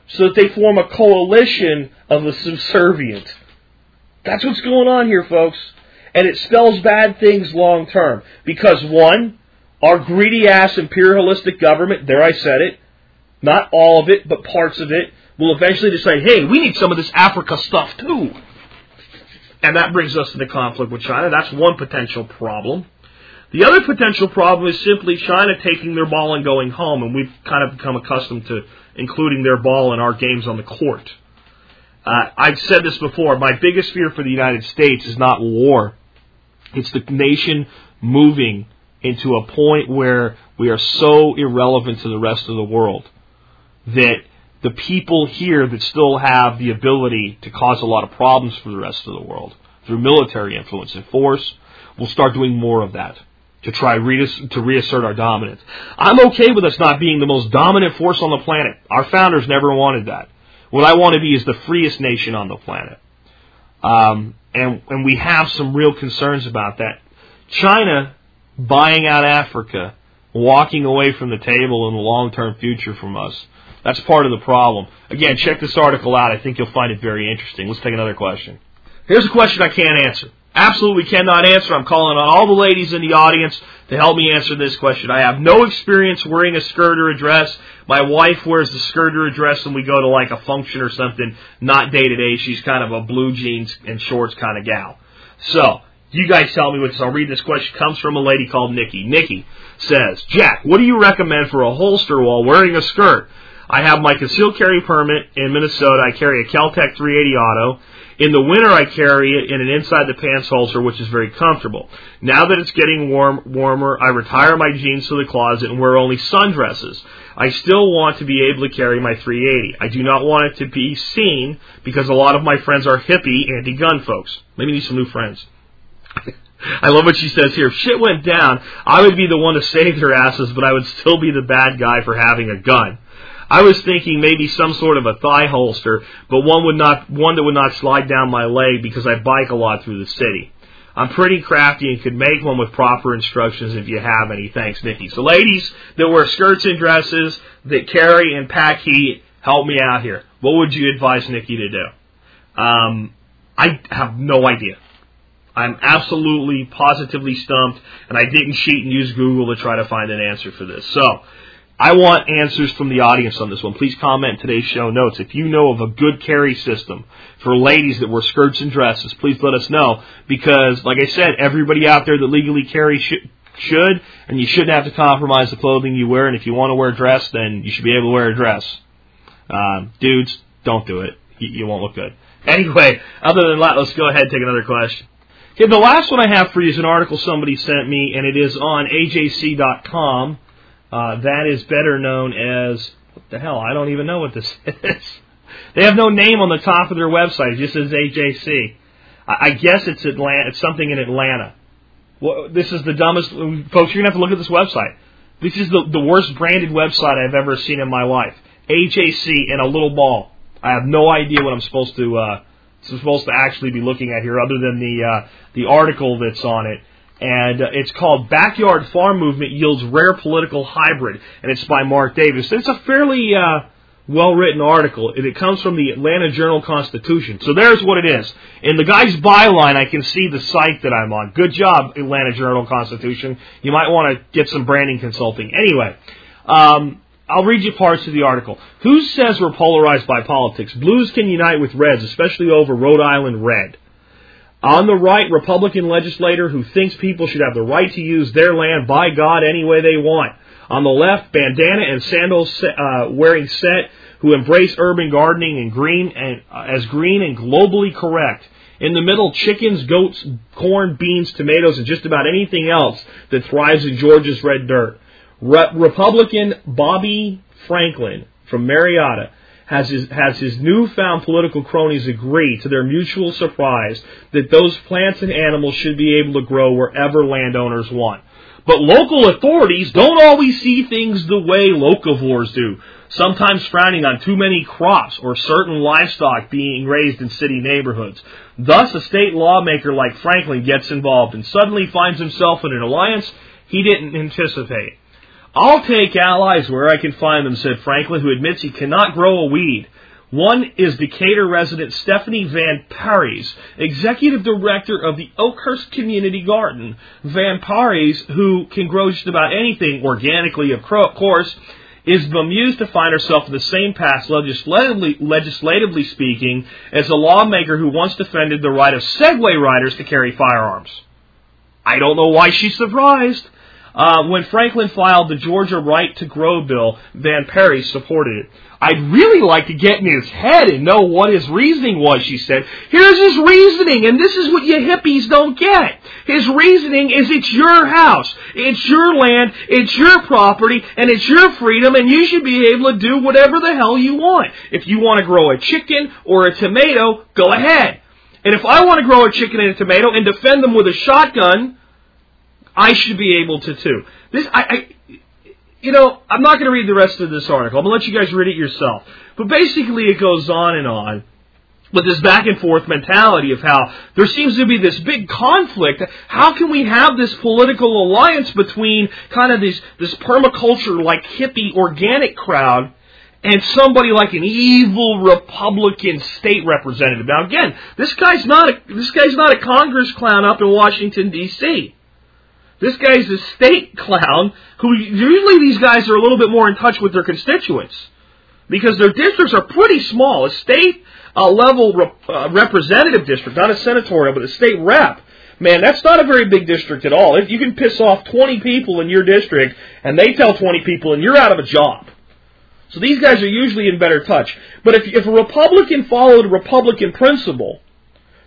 Speaker 2: So that they form a coalition of the subservient. That's what's going on here, folks. And it spells bad things long term. Because, one, our greedy ass imperialistic government, there I said it, not all of it, but parts of it, will eventually decide, hey, we need some of this Africa stuff too. And that brings us to the conflict with China. That's one potential problem. The other potential problem is simply China taking their ball and going home, and we've kind of become accustomed to including their ball in our games on the court. Uh, I've said this before. My biggest fear for the United States is not war. It's the nation moving into a point where we are so irrelevant to the rest of the world that the people here that still have the ability to cause a lot of problems for the rest of the world through military influence and force will start doing more of that to try to reassert our dominance. I'm okay with us not being the most dominant force on the planet. Our founders never wanted that. What I want to be is the freest nation on the planet. Um, and, and we have some real concerns about that. China buying out Africa, walking away from the table in the long term future from us. That's part of the problem. Again, check this article out. I think you'll find it very interesting. Let's take another question. Here's a question I can't answer absolutely cannot answer. I'm calling on all the ladies in the audience to help me answer this question. I have no experience wearing a skirt or a dress. My wife wears the skirt or a dress when we go to like a function or something, not day to day. She's kind of a blue jeans and shorts kind of gal. So, you guys tell me what I'll read this question. It comes from a lady called Nikki. Nikki says, Jack, what do you recommend for a holster while wearing a skirt? I have my concealed carry permit in Minnesota. I carry a Kel-Tec 380 auto. In the winter, I carry it in an inside the pants holster, which is very comfortable. Now that it's getting warm, warmer, I retire my jeans to the closet and wear only sundresses. I still want to be able to carry my 380. I do not want it to be seen because a lot of my friends are hippie anti-gun folks. Maybe need some new friends. I love what she says here. If shit went down, I would be the one to save their asses, but I would still be the bad guy for having a gun. I was thinking maybe some sort of a thigh holster, but one would not one that would not slide down my leg because I bike a lot through the city. I'm pretty crafty and could make one with proper instructions if you have any. Thanks, Nikki. So, ladies that wear skirts and dresses that carry and pack heat, help me out here. What would you advise Nikki to do? Um, I have no idea. I'm absolutely, positively stumped, and I didn't cheat and use Google to try to find an answer for this. So, I want answers from the audience on this one. Please comment in today's show notes. If you know of a good carry system for ladies that wear skirts and dresses, please let us know. Because, like I said, everybody out there that legally carry should, should, and you shouldn't have to compromise the clothing you wear. And if you want to wear a dress, then you should be able to wear a dress. Uh, dudes, don't do it. You, you won't look good. Anyway, other than that, let's go ahead and take another question. Okay, the last one I have for you is an article somebody sent me, and it is on AJC.com. Uh, that is better known as what the hell? I don't even know what this [laughs] is. they have no name on the top of their website. It just says AJC. I, I guess it's Atlanta. It's something in Atlanta. Well, this is the dumbest. Folks, you're gonna have to look at this website. This is the the worst branded website I've ever seen in my life. AJC in a little ball. I have no idea what I'm supposed to uh, supposed to actually be looking at here, other than the uh, the article that's on it and uh, it's called Backyard Farm Movement Yields Rare Political Hybrid, and it's by Mark Davis. It's a fairly uh, well written article, and it comes from the Atlanta Journal Constitution. So there's what it is. In the guy's byline, I can see the site that I'm on. Good job, Atlanta Journal Constitution. You might want to get some branding consulting. Anyway, um, I'll read you parts of the article. Who says we're polarized by politics? Blues can unite with Reds, especially over Rhode Island Red. On the right, Republican legislator who thinks people should have the right to use their land by God any way they want. On the left, bandana and sandals uh, wearing set who embrace urban gardening and green and uh, as green and globally correct. In the middle, chickens, goats, corn, beans, tomatoes, and just about anything else that thrives in Georgia's red dirt. Re- Republican Bobby Franklin from Marietta has his, has his newfound political cronies agree to their mutual surprise that those plants and animals should be able to grow wherever landowners want. But local authorities don't always see things the way locavores do, sometimes frowning on too many crops or certain livestock being raised in city neighborhoods. Thus, a state lawmaker like Franklin gets involved and suddenly finds himself in an alliance he didn't anticipate. I'll take allies where I can find them, said Franklin, who admits he cannot grow a weed. One is Decatur resident Stephanie Van Parys, executive director of the Oakhurst Community Garden. Van Parys, who can grow just about anything organically, of course, is bemused to find herself in the same path, legislatively, legislatively speaking, as a lawmaker who once defended the right of Segway riders to carry firearms. I don't know why she's surprised. Uh, when Franklin filed the Georgia Right to Grow bill, Van Perry supported it. I'd really like to get in his head and know what his reasoning was, she said. Here's his reasoning, and this is what you hippies don't get. His reasoning is it's your house, it's your land, it's your property, and it's your freedom, and you should be able to do whatever the hell you want. If you want to grow a chicken or a tomato, go ahead. And if I want to grow a chicken and a tomato and defend them with a shotgun, I should be able to too. This, I, I you know, I'm not going to read the rest of this article. I'm going to let you guys read it yourself. But basically, it goes on and on with this back and forth mentality of how there seems to be this big conflict. How can we have this political alliance between kind of this this permaculture like hippie organic crowd and somebody like an evil Republican state representative? Now again, this guy's not a this guy's not a Congress clown up in Washington D.C. This guy's a state [laughs] clown who usually these guys are a little bit more in touch with their constituents because their districts are pretty small. A state uh, level rep, uh, representative district, not a senatorial, but a state rep. Man, that's not a very big district at all. If you can piss off 20 people in your district and they tell 20 people and you're out of a job. So these guys are usually in better touch. But if, if a Republican followed a Republican principle,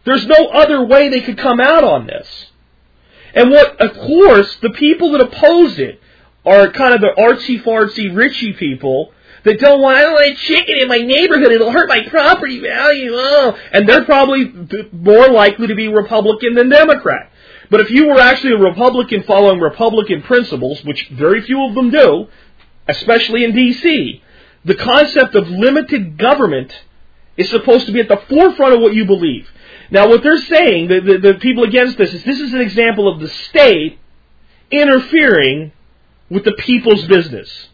Speaker 2: there's no other way they could come out on this. And what, of course, the people that oppose it are kind of the artsy fartsy richy people that don't want, I don't want a chicken in my neighborhood, it'll hurt my property value, oh. And they're probably more likely to be Republican than Democrat. But if you were actually a Republican following Republican principles, which very few of them do, especially in D.C., the concept of limited government is supposed to be at the forefront of what you believe. Now, what they're saying, the, the, the people against this, is this is an example of the state interfering with the people's business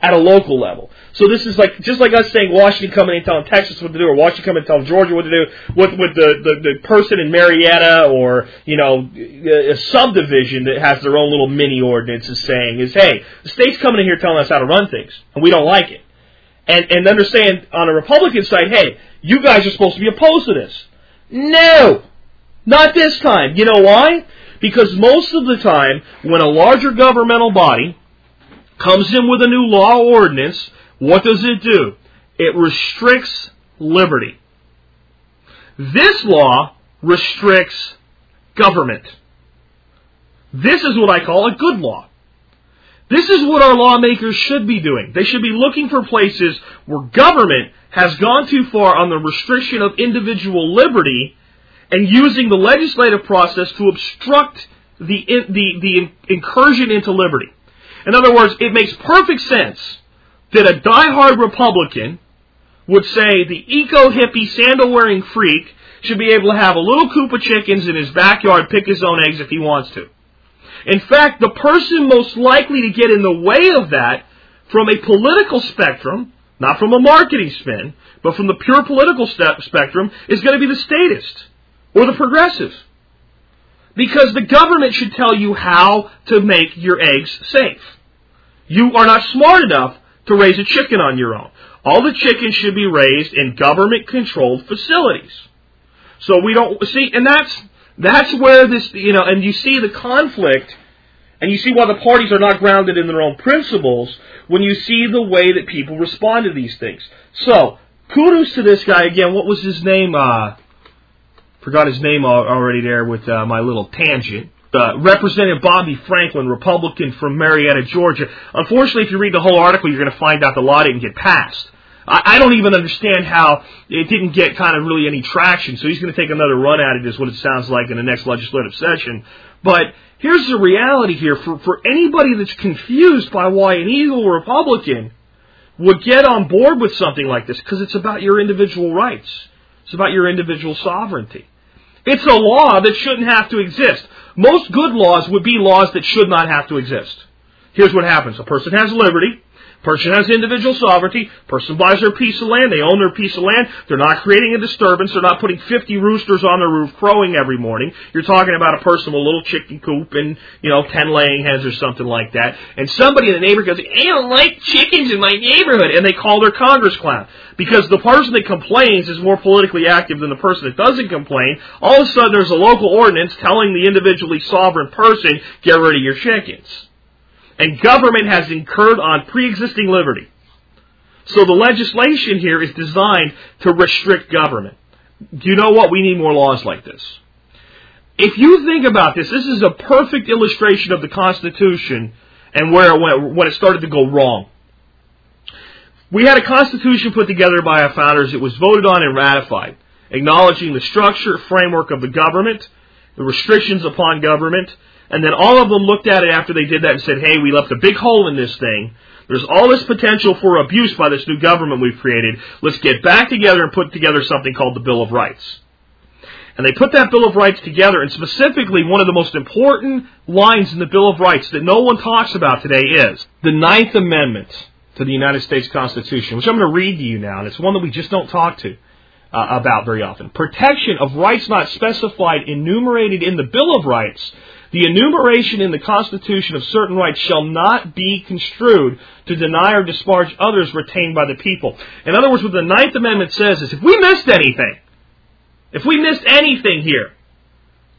Speaker 2: at a local level. So this is like just like us saying Washington coming and telling Texas what to do, or Washington coming and telling Georgia what to do. What with the, the the person in Marietta or you know a subdivision that has their own little mini ordinance is saying is, hey, the state's coming in here telling us how to run things, and we don't like it. And and they're on the Republican side, hey, you guys are supposed to be opposed to this. No, not this time. You know why? Because most of the time, when a larger governmental body comes in with a new law or ordinance, what does it do? It restricts liberty. This law restricts government. This is what I call a good law. This is what our lawmakers should be doing. They should be looking for places where government has gone too far on the restriction of individual liberty and using the legislative process to obstruct the, the, the incursion into liberty. In other words, it makes perfect sense that a die-hard Republican would say the eco-hippie, sandal-wearing freak should be able to have a little coop of chickens in his backyard, pick his own eggs if he wants to. In fact, the person most likely to get in the way of that from a political spectrum, not from a marketing spin, but from the pure political spectrum, is going to be the statist or the progressive. Because the government should tell you how to make your eggs safe. You are not smart enough to raise a chicken on your own. All the chickens should be raised in government controlled facilities. So we don't see, and that's, that's where this, you know, and you see the conflict, and you see why the parties are not grounded in their own principles when you see the way that people respond to these things. So, kudos to this guy again. What was his name? Uh, forgot his name already there with uh, my little tangent. Uh, Representative Bobby Franklin, Republican from Marietta, Georgia. Unfortunately, if you read the whole article, you're going to find out the law didn't get passed. I, I don't even understand how it didn't get kind of really any traction. So he's going to take another run at it, is what it sounds like in the next legislative session. But here's the reality here for for anybody that's confused by why an evil Republican would get on board with something like this, because it's about your individual rights. It's about your individual sovereignty. It's a law that shouldn't have to exist. Most good laws would be laws that should not have to exist. Here's what happens. A person has liberty. Person has individual sovereignty. Person buys their piece of land. They own their piece of land. They're not creating a disturbance. They're not putting 50 roosters on their roof crowing every morning. You're talking about a person with a little chicken coop and, you know, 10 laying hens or something like that. And somebody in the neighborhood goes, I don't like chickens in my neighborhood. And they call their Congress clown. Because the person that complains is more politically active than the person that doesn't complain. All of a sudden there's a local ordinance telling the individually sovereign person, get rid of your chickens and government has incurred on pre-existing liberty. So the legislation here is designed to restrict government. Do you know what? We need more laws like this. If you think about this, this is a perfect illustration of the Constitution and where it went, when it started to go wrong. We had a Constitution put together by our founders. It was voted on and ratified, acknowledging the structure, framework of the government, the restrictions upon government, and then all of them looked at it after they did that and said, hey, we left a big hole in this thing. There's all this potential for abuse by this new government we've created. Let's get back together and put together something called the Bill of Rights. And they put that Bill of Rights together, and specifically one of the most important lines in the Bill of Rights that no one talks about today is the Ninth Amendment to the United States Constitution, which I'm going to read to you now, and it's one that we just don't talk to. Uh, about very often. Protection of rights not specified enumerated in the Bill of Rights the enumeration in the Constitution of certain rights shall not be construed to deny or disparage others retained by the people. In other words, what the Ninth Amendment says is if we missed anything, if we missed anything here,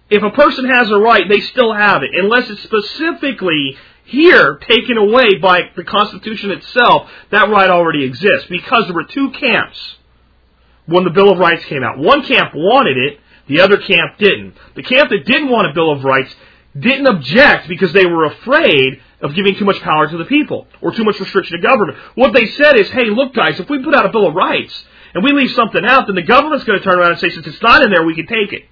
Speaker 2: if a person has a right, they still have it, unless it's specifically here taken away by the Constitution itself, that right already exists because there were two camps when the Bill of Rights came out. One camp wanted it, the other camp didn't. The camp that didn't want a Bill of Rights didn't object because they were afraid of giving too much power to the people or too much restriction to government. What they said is, hey, look, guys, if we put out a Bill of Rights and we leave something out, then the government's going to turn around and say, since it's not in there, we can take it.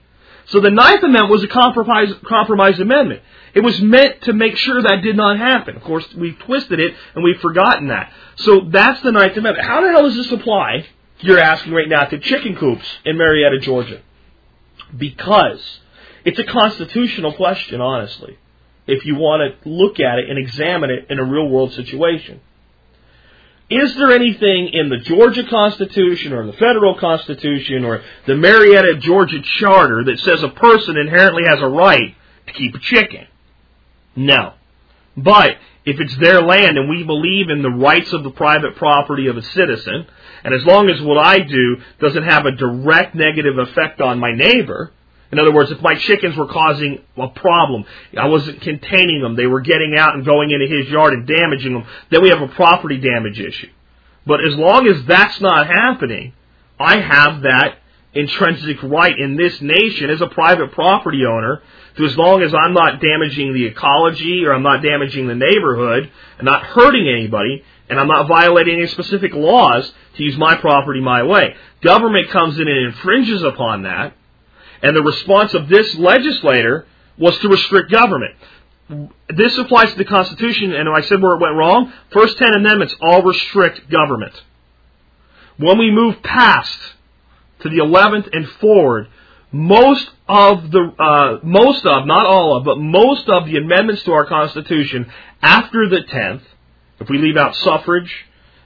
Speaker 2: So the Ninth Amendment was a compromise, compromise amendment. It was meant to make sure that did not happen. Of course, we've twisted it and we've forgotten that. So that's the Ninth Amendment. How the hell does this apply, you're asking right now, to chicken coops in Marietta, Georgia? Because it's a constitutional question, honestly, if you want to look at it and examine it in a real world situation. Is there anything in the Georgia Constitution or the federal Constitution or the Marietta, Georgia Charter that says a person inherently has a right to keep a chicken? No. But if it's their land and we believe in the rights of the private property of a citizen, and as long as what I do doesn't have a direct negative effect on my neighbor, in other words, if my chickens were causing a problem, I wasn't containing them, they were getting out and going into his yard and damaging them, then we have a property damage issue. But as long as that's not happening, I have that intrinsic right in this nation as a private property owner to as long as I'm not damaging the ecology or I'm not damaging the neighborhood and not hurting anybody and I'm not violating any specific laws to use my property my way. Government comes in and infringes upon that and the response of this legislator was to restrict government. This applies to the Constitution, and I said where it went wrong. First ten amendments all restrict government. When we move past to the eleventh and forward, most of the uh, most of not all of but most of the amendments to our Constitution after the tenth, if we leave out suffrage,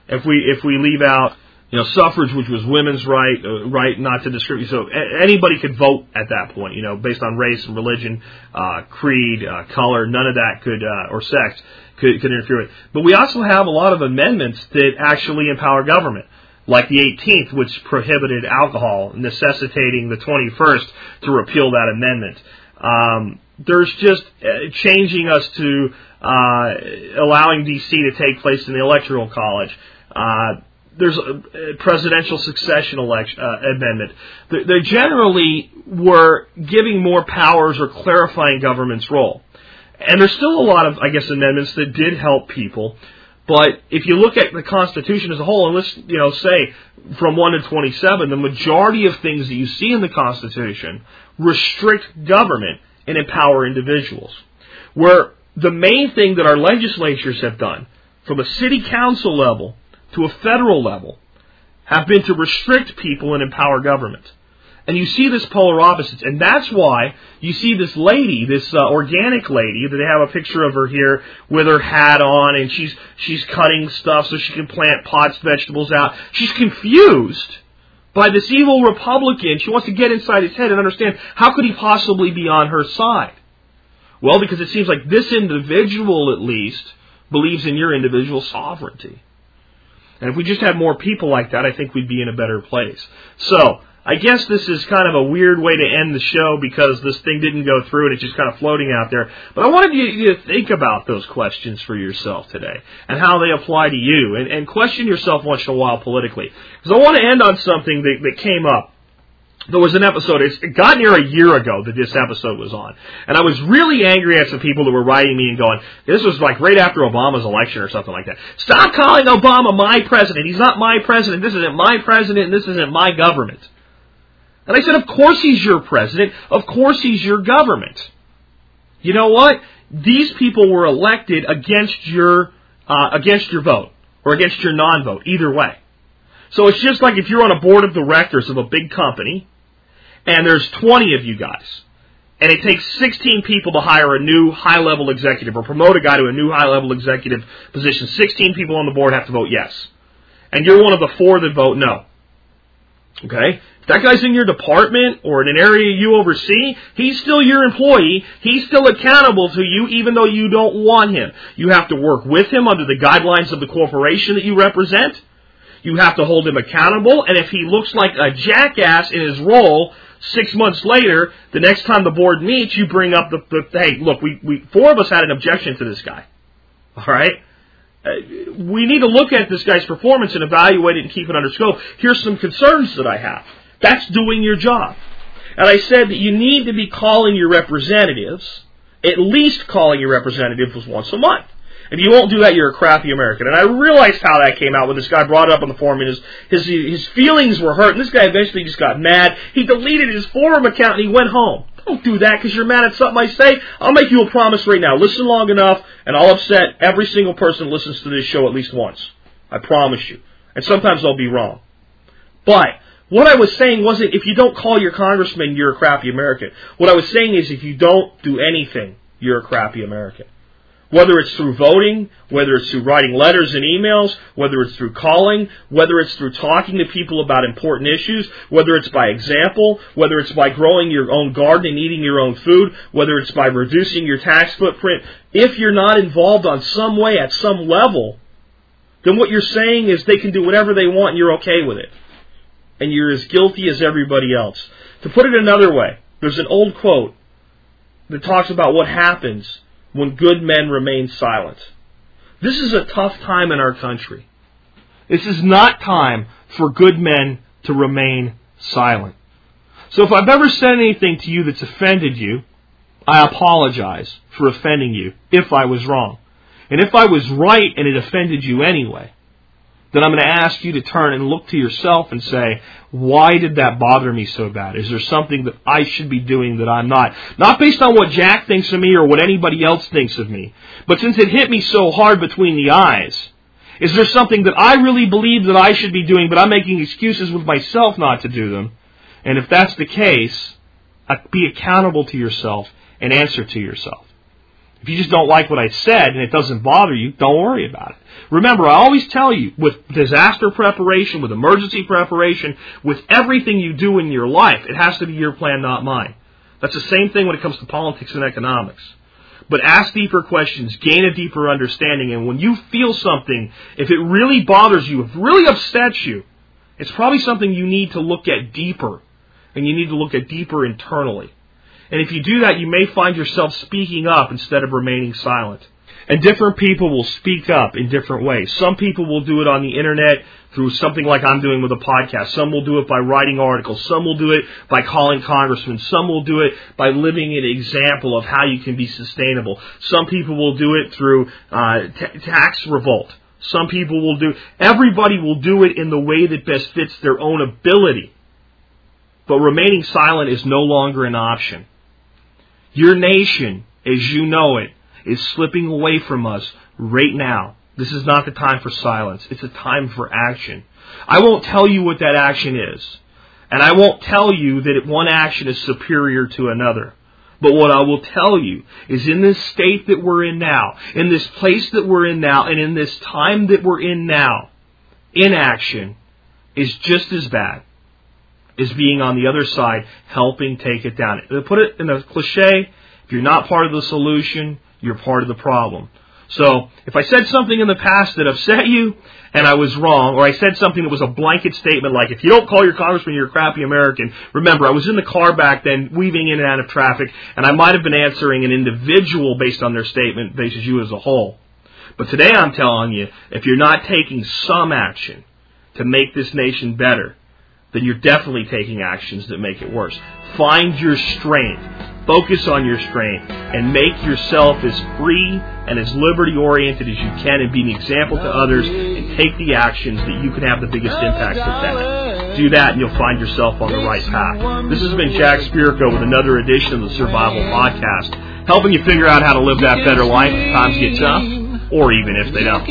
Speaker 2: if we if we leave out you know, suffrage, which was women's right, uh, right not to discriminate. So a- anybody could vote at that point, you know, based on race and religion, uh, creed, uh, color. None of that could, uh, or sex could, could interfere with. But we also have a lot of amendments that actually empower government. Like the 18th, which prohibited alcohol, necessitating the 21st to repeal that amendment. Um, there's just uh, changing us to uh, allowing DC to take place in the electoral college. Uh, there's a presidential succession election uh, amendment. They generally were giving more powers or clarifying government's role. And there's still a lot of, I guess, amendments that did help people. But if you look at the Constitution as a whole, and let's you know say from one to twenty-seven, the majority of things that you see in the Constitution restrict government and empower individuals. Where the main thing that our legislatures have done, from a city council level to a federal level have been to restrict people and empower government. And you see this polar opposites, and that's why you see this lady, this uh, organic lady, that they have a picture of her here with her hat on, and she's she's cutting stuff so she can plant pots, vegetables out. She's confused by this evil Republican. She wants to get inside his head and understand how could he possibly be on her side. Well, because it seems like this individual, at least, believes in your individual sovereignty. And if we just had more people like that, I think we'd be in a better place. So, I guess this is kind of a weird way to end the show because this thing didn't go through and it's just kind of floating out there. But I wanted you to think about those questions for yourself today and how they apply to you and, and question yourself once in a while politically. Because I want to end on something that, that came up there was an episode, it got near a year ago that this episode was on. And I was really angry at some people that were writing me and going, this was like right after Obama's election or something like that. Stop calling Obama my president. He's not my president. This isn't my president and this isn't my government. And I said, of course he's your president. Of course he's your government. You know what? These people were elected against your, uh, against your vote or against your non-vote, either way. So it's just like if you're on a board of directors of a big company and there's 20 of you guys, and it takes 16 people to hire a new high level executive or promote a guy to a new high level executive position, 16 people on the board have to vote yes. And you're one of the four that vote no. Okay? If that guy's in your department or in an area you oversee, he's still your employee. He's still accountable to you even though you don't want him. You have to work with him under the guidelines of the corporation that you represent. You have to hold him accountable, and if he looks like a jackass in his role, six months later, the next time the board meets, you bring up the, the hey, look, we, we four of us had an objection to this guy. All right, uh, we need to look at this guy's performance and evaluate it and keep it under scope. Here's some concerns that I have. That's doing your job. And I said that you need to be calling your representatives, at least calling your representatives once a month. If you won't do that, you're a crappy American. And I realized how that came out when this guy brought it up on the forum, and his his his feelings were hurt. And this guy eventually just got mad. He deleted his forum account and he went home. Don't do that because you're mad at something I say. I'll make you a promise right now. Listen long enough, and I'll upset every single person listens to this show at least once. I promise you. And sometimes I'll be wrong. But what I was saying wasn't if you don't call your congressman, you're a crappy American. What I was saying is if you don't do anything, you're a crappy American. Whether it's through voting, whether it's through writing letters and emails, whether it's through calling, whether it's through talking to people about important issues, whether it's by example, whether it's by growing your own garden and eating your own food, whether it's by reducing your tax footprint, if you're not involved on some way at some level, then what you're saying is they can do whatever they want and you're okay with it. And you're as guilty as everybody else. To put it another way, there's an old quote that talks about what happens when good men remain silent. This is a tough time in our country. This is not time for good men to remain silent. So if I've ever said anything to you that's offended you, I apologize for offending you if I was wrong. And if I was right and it offended you anyway, then I'm going to ask you to turn and look to yourself and say, why did that bother me so bad? Is there something that I should be doing that I'm not? Not based on what Jack thinks of me or what anybody else thinks of me, but since it hit me so hard between the eyes, is there something that I really believe that I should be doing, but I'm making excuses with myself not to do them? And if that's the case, uh, be accountable to yourself and answer to yourself. If you just don't like what I said and it doesn't bother you, don't worry about it. Remember, I always tell you, with disaster preparation, with emergency preparation, with everything you do in your life, it has to be your plan, not mine. That's the same thing when it comes to politics and economics. But ask deeper questions, gain a deeper understanding, and when you feel something, if it really bothers you, if it really upsets you, it's probably something you need to look at deeper, and you need to look at deeper internally. And if you do that, you may find yourself speaking up instead of remaining silent. And different people will speak up in different ways. Some people will do it on the internet through something like I'm doing with a podcast. Some will do it by writing articles. Some will do it by calling congressmen. Some will do it by living an example of how you can be sustainable. Some people will do it through uh, t- tax revolt. Some people will do. Everybody will do it in the way that best fits their own ability. But remaining silent is no longer an option. Your nation, as you know it, is slipping away from us right now. This is not the time for silence. It's a time for action. I won't tell you what that action is. And I won't tell you that one action is superior to another. But what I will tell you is in this state that we're in now, in this place that we're in now, and in this time that we're in now, inaction is just as bad is being on the other side, helping take it down. To put it in a cliche, if you're not part of the solution, you're part of the problem. So, if I said something in the past that upset you, and I was wrong, or I said something that was a blanket statement like, if you don't call your congressman, you're a crappy American, remember, I was in the car back then, weaving in and out of traffic, and I might have been answering an individual based on their statement, versus you as a whole. But today I'm telling you, if you're not taking some action to make this nation better, then you're definitely taking actions that make it worse. Find your strength, focus on your strength, and make yourself as free and as liberty oriented as you can and be an example to others and take the actions that you can have the biggest impact with that. Do that and you'll find yourself on the right path. This has been Jack Spirko with another edition of the Survival Podcast, helping you figure out how to live that better life if times get tough, or even if they don't.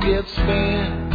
Speaker 1: Gets spent